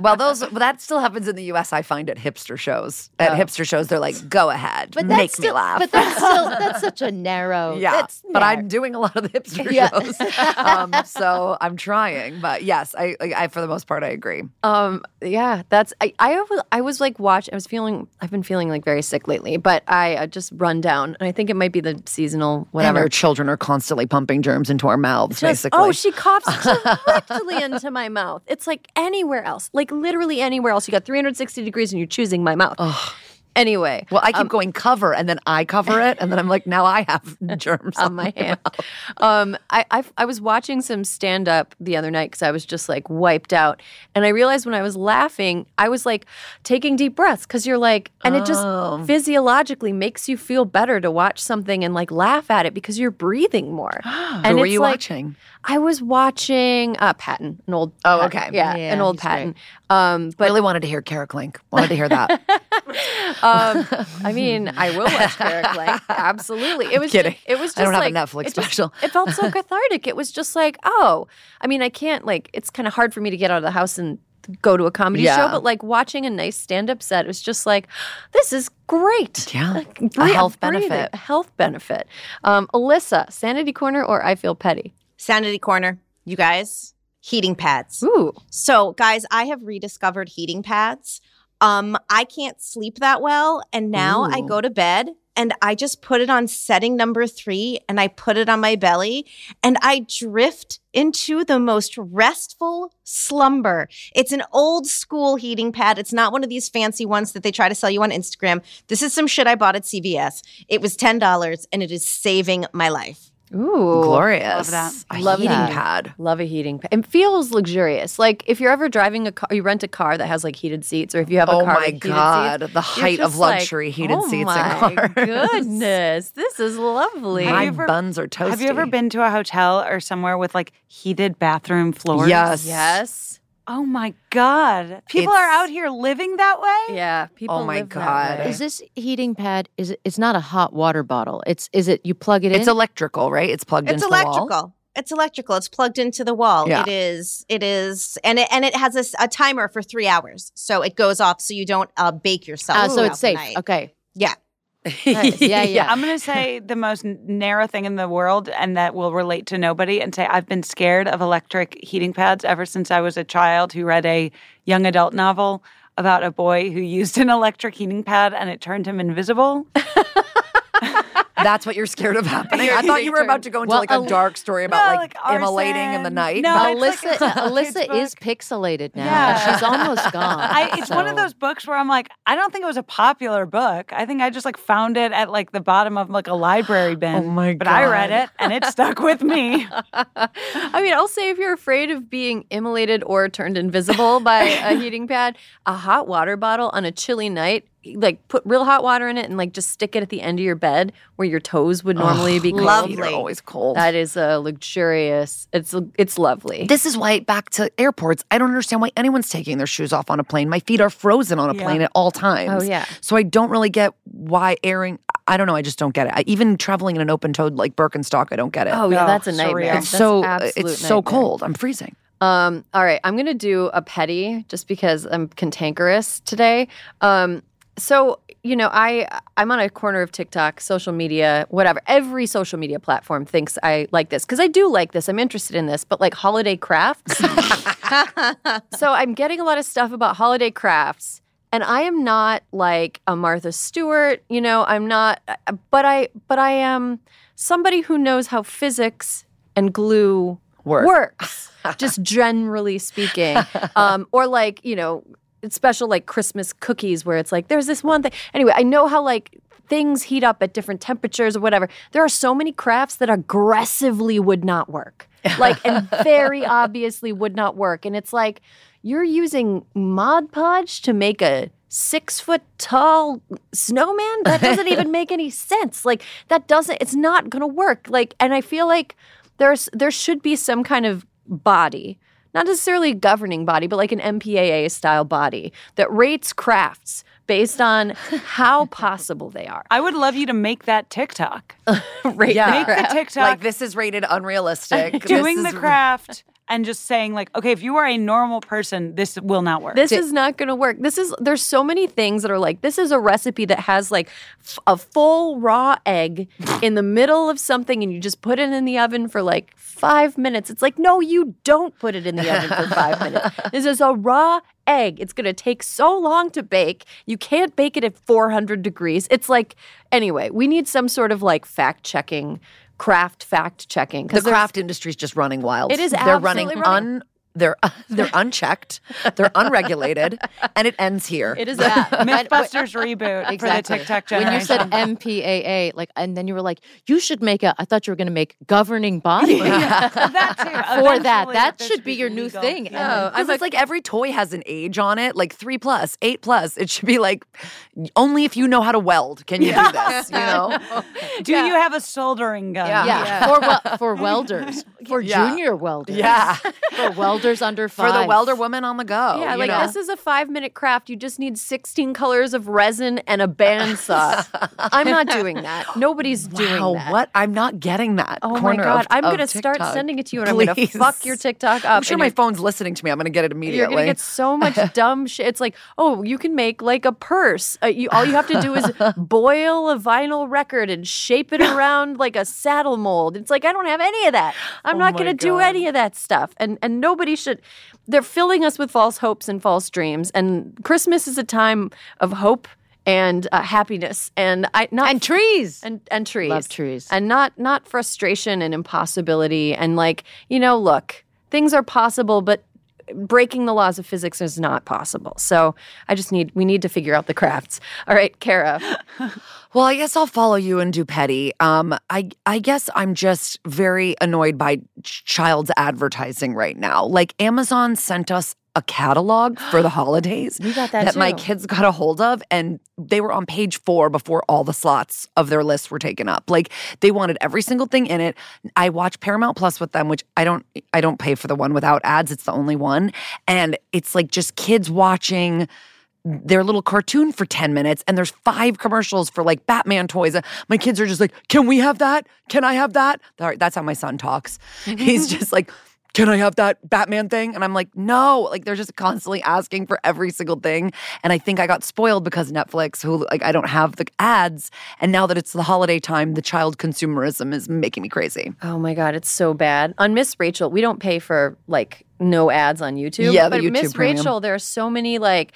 well, those well, that still happens in the U.S. I find at hipster shows. At hipster shows, they're like, "Go ahead, But make that's me still, laugh." But that's still that's such a narrow. yeah, that's but narrow. I'm doing a lot of the hipster Yeah. shows, um, so I'm trying. But yes, I, I, I for the most part, I agree. Um, yeah, that's I, I was I was like watch. I was feeling I've been feeling like very sick lately, but I uh, just run down, and I think it might be the seasonal And whatever. our children are constantly pumping germs into our mouths, Just- oh, basically. oh, she coughs directly into my mouth. It's like anywhere else, like literally anywhere else. You got 360 degrees, and you're choosing my mouth. Anyway, well, I keep going cover, and then I cover it, and then I'm like, now I have germs on my hand. Um, I, I I was watching some stand up the other night because I was just like wiped out, and I realized when I was laughing, I was like taking deep breaths because you're like, and it just Oh. physiologically makes you feel better to watch something and like laugh at it because you're breathing more. and Who were you like- watching? I was watching uh, Patton, an old. Oh, Patton. okay. yeah, Yeah, an old he's great. Patton. Um, but really wanted to hear Kara Klenk. Wanted to hear that. um, I mean, I will watch Kara Klenk. Absolutely. It was kidding. Just, it was just I don't have a like, Netflix it just- special. it felt so cathartic. It was just like, oh, I mean, I can't like. It's kind of hard for me to get out of the house and go to a comedy Yeah. show, but like watching a nice stand-up set, it was just like, this is great. Yeah. Like, A health benefit. A health benefit. Um, Alyssa, Sanity Corner or I Feel Petty? Sanity corner, you guys. Heating pads. Ooh. So, guys, I have rediscovered heating pads. Um, I can't sleep that well, and now I go to bed and I just put it on setting number three, and I put it on my belly, and I drift into the most restful slumber. It's an old school heating pad. It's not one of these fancy ones that they try to sell you on Instagram. This is some shit I bought at CVS. It was ten dollars, and it is saving my life. Ooh. Glorious. Love that. A Love heating that. pad. Love a heating pad. It feels luxurious. Like if you're ever driving a car, you rent a car that has like heated seats, or if you have a Oh car my with God, seats, the height of just like, luxury, heated oh seats in my cars." Goodness, this is lovely. Have My ever- buns are toasty. Have you ever been to a hotel or somewhere with like heated bathroom floors? Yes. yes. Oh my God. People are out here living that way? Yeah. People. Oh my live that God. way. Is this heating pad? Is it? It's not a hot water bottle. It's is it? You plug it in? It's electrical, right? It's plugged It's into the water. It's electrical. wall. It's electrical. It's plugged into the wall. Yeah. It is. It is, and it and it has a timer for three hours, so it goes off so you don't uh, bake yourself. Ah, so it's safe. night. Okay. Yeah. Nice. Yeah, yeah. I'm going to say the most narrow thing in the world, and that will relate to nobody, and say I've been scared of electric heating pads ever since I was a child who read a young adult novel about a boy who used an electric heating pad and it turned him invisible. That's what you're scared of happening. I thought you were about to go into Well, like a dark story about No, like, like immolating in the night. No, it's like Alyssa, Alyssa is pixelated now. Yeah. She's almost gone. I, it's one of those books where I'm like, I don't think it was a popular book. I think I just like found it at like the bottom of like a library oh bin. Oh my god! But I read it and it stuck with me. I mean, I'll say if you're afraid of being immolated or turned invisible by a heating pad, a hot water bottle on a chilly night, like put real hot water in it and like just stick it at the end of your bed where your toes would normally be cold. lovely. Feet are always cold. That is a luxurious. It's it's lovely. This is why back to airports, I don't understand why anyone's taking their shoes off on a plane. My feet are frozen on a Yeah. plane at all times. Oh, yeah. So I don't really get why airing. I don't know. I just don't get it. I, even traveling in an open toed like Birkenstock, I don't get it. Oh yeah, Oh, that's a surreal. nightmare. it's That's so absolute it's so cold. I'm freezing. Um, all right, I'm gonna do a petty just because I'm cantankerous today. Um, so you know, I I'm on a corner of TikTok, social media, whatever. Every social media platform thinks I like this because I do like this. I'm interested in this, but like holiday crafts. so I'm getting a lot of stuff about holiday crafts. And I am not like a Martha Stewart, you know, I'm not but I but I am somebody who knows how physics and glue Work. works, just generally speaking. Um, or like, you know, special like Christmas cookies where it's like, there's this one thing. Anyway, I know how like things heat up at different temperatures or whatever. There are so many crafts that aggressively would not work. Like and very obviously would not work. And it's like you're using Mod Podge to make a six foot tall snowman? That doesn't even make any sense. Like that doesn't it's not gonna work. Like and I feel like there's there should be some kind of body not necessarily a governing body, but like an MPAA style body that rates crafts based on how possible they are. I would love you to make that TikTok. Rate Yeah. the Make the. TikTok Like this is rated unrealistic. doing This the is- craft and just saying like, okay, if you are a normal person, this will not work. This is not going to work. This is there's so many things that are like this is a recipe that has like f- a full raw egg in the middle of something and you just put it in the oven for like 5 minutes. It's like no, you don't put it in the oven for 5 minutes. This is a raw egg. It's going to take so long to bake. You can't bake it at 400 degrees. It's like anyway, we need some sort of like fact checking craft fact checking the craft industry is just running wild. It is They're running running. un. They're they're unchecked. They're unregulated, and it ends here. It is Yeah. Mythbusters uh, reboot Exactly. for the TikTok generation. When you said MPAA, like, and then you were like, you should make a. I thought you were going to make governing body that too. for that. Eventually, That this should be your new legal. thing. No, oh, because it's like every toy has an age on it, like three plus, eight plus. It should be like only if you know how to weld can you do this. You know, Do you have a soldering gun? Yeah. Yeah, for for welders, for Yeah. junior welders, Yeah. for welders under for the welder woman on the go. Yeah, like know? this is a five minute craft. You just need 16 colors of resin and a bandsaw. I'm not doing that. Nobody's doing Wow, that. what? I'm not getting that. Oh my God. of- I'm going to start sending it to you and I'm going to fuck your TikTok up. I'm sure my phone's listening to me. I'm going to get it immediately. You're going to get so much dumb shit. It's like, oh, you can make like a purse. Uh, you, all you have to do is boil a vinyl record and shape it around like a saddle mold. It's like, I don't have any of that. I'm Oh not going to do any of that stuff. And and nobody should. They're filling us with false hopes and false dreams. And Christmas is a time of hope and uh, happiness and I not and trees. and and trees. Love trees. And not not frustration and impossibility and like, you know, look, things are possible, but breaking the laws of physics is not possible. So I just need we need to figure out the crafts. All right, Kara. Well, I guess I'll follow you and do petty. Um, I I guess I'm just very annoyed by child's advertising right now. Like Amazon sent us a catalog for the holidays We got that my too. kids got a hold of, and they were on page four before all the slots of their list were taken up. Like they wanted every single thing in it. I watch Paramount Plus with them, which I don't I don't pay for the one without ads. It's the only one, and it's like just kids watching their little cartoon for 10 minutes and there's five commercials for like Batman toys. My kids are just like, "Can we have that? Can I have that?" That- That's how my son talks. He's just like, "Can I have that Batman thing?" And I'm like, "No." Like they're just constantly asking for every single thing. And I think I got spoiled because Netflix, who like I don't have the ads, and now that it's the holiday time, the child consumerism is making me crazy. Oh my god, it's so bad. On Miss Rachel, we don't pay for like no ads on YouTube. Yeah, but YouTube Miss Premium. Rachel, there are so many like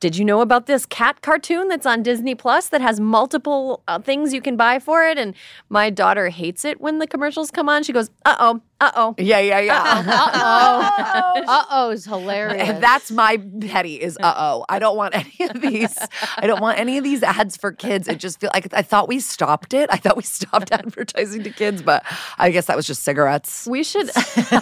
did you know about this cat cartoon that's on Disney Plus that has multiple uh, things you can buy for it and my daughter hates it when the commercials come on. She goes, "Uh-oh. Uh-oh." Yeah, yeah, yeah. Uh oh. Uh oh is hilarious. That's my petty is uh oh. I don't want any of these. I don't want any of these ads for kids. It just feel like I thought we stopped it. I thought we stopped advertising to kids, but I guess that was just cigarettes. We should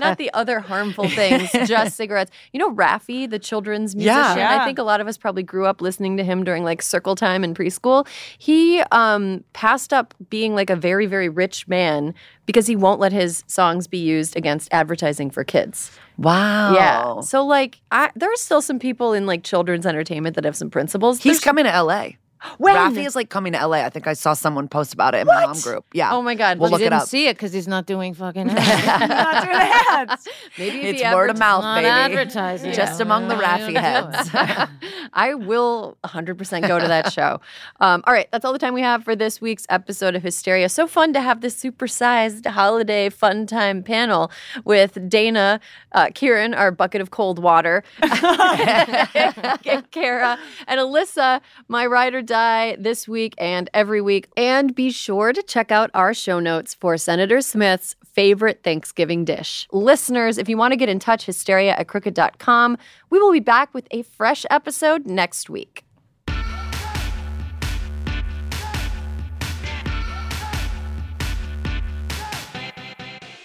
not the other harmful things, just cigarettes. You know, Raffi, the children's musician. Yeah. Yeah. I think a lot of us probably grew up listening to him during like circle time in preschool. He um, passed up being like a very, very rich man because he won't let his songs be used against advertising for kids. Wow. Yeah. So like, I, there are still some people in like children's entertainment that have some principles. He's There's- coming to LA. When? Raffi is like coming to LA. I think I saw someone post about it in my mom group. Yeah. Oh my God. We'll look it didn't up. see it because he's not doing fucking ads. Not doing ads. Maybe if It's he word of mouth, not baby. advertising. Just among the Raffi heads. I will 100% go to that show. Um, all right, that's all the time we have for this week's episode of Hysteria. So fun to have this supersized holiday fun time panel with Dana, uh, Kiran, our bucket of cold water, Kara, and Alyssa, my ride or die this week and every week. And be sure to check out our show notes for Senator Smith's favorite Thanksgiving dish. Listeners, if you want to get in touch, hysteria at crooked.com. We will be back with a fresh episode next week.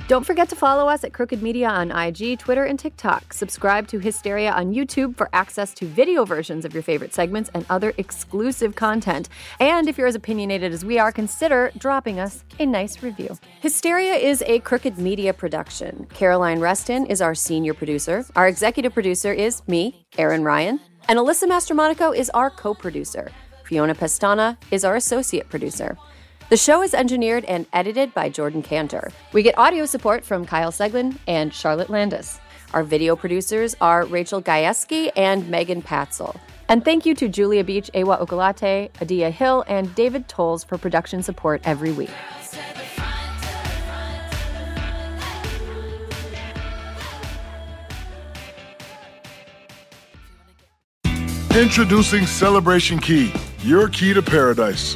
Don't forget to follow us at Crooked Media on IG, Twitter, and TikTok. Subscribe to Hysteria on YouTube for access to video versions of your favorite segments and other exclusive content. And if you're as opinionated as we are, consider dropping us a nice review. Hysteria is a Crooked Media production. Caroline Reston is our senior producer. Our executive producer is me, Erin Ryan. And Alyssa Mastromonaco is our co producer. Fiona Pestana is our associate producer. The show is engineered and edited by Jordan Cantor. We get audio support from Kyle Seglin and Charlotte Landis. Our video producers are Rachel Gajewski and Megan Patzel. And thank you to Julia Beach, Ewa Okulate, Adia Hill, and David Tolles for production support every week. Introducing Celebration Key, your key to paradise.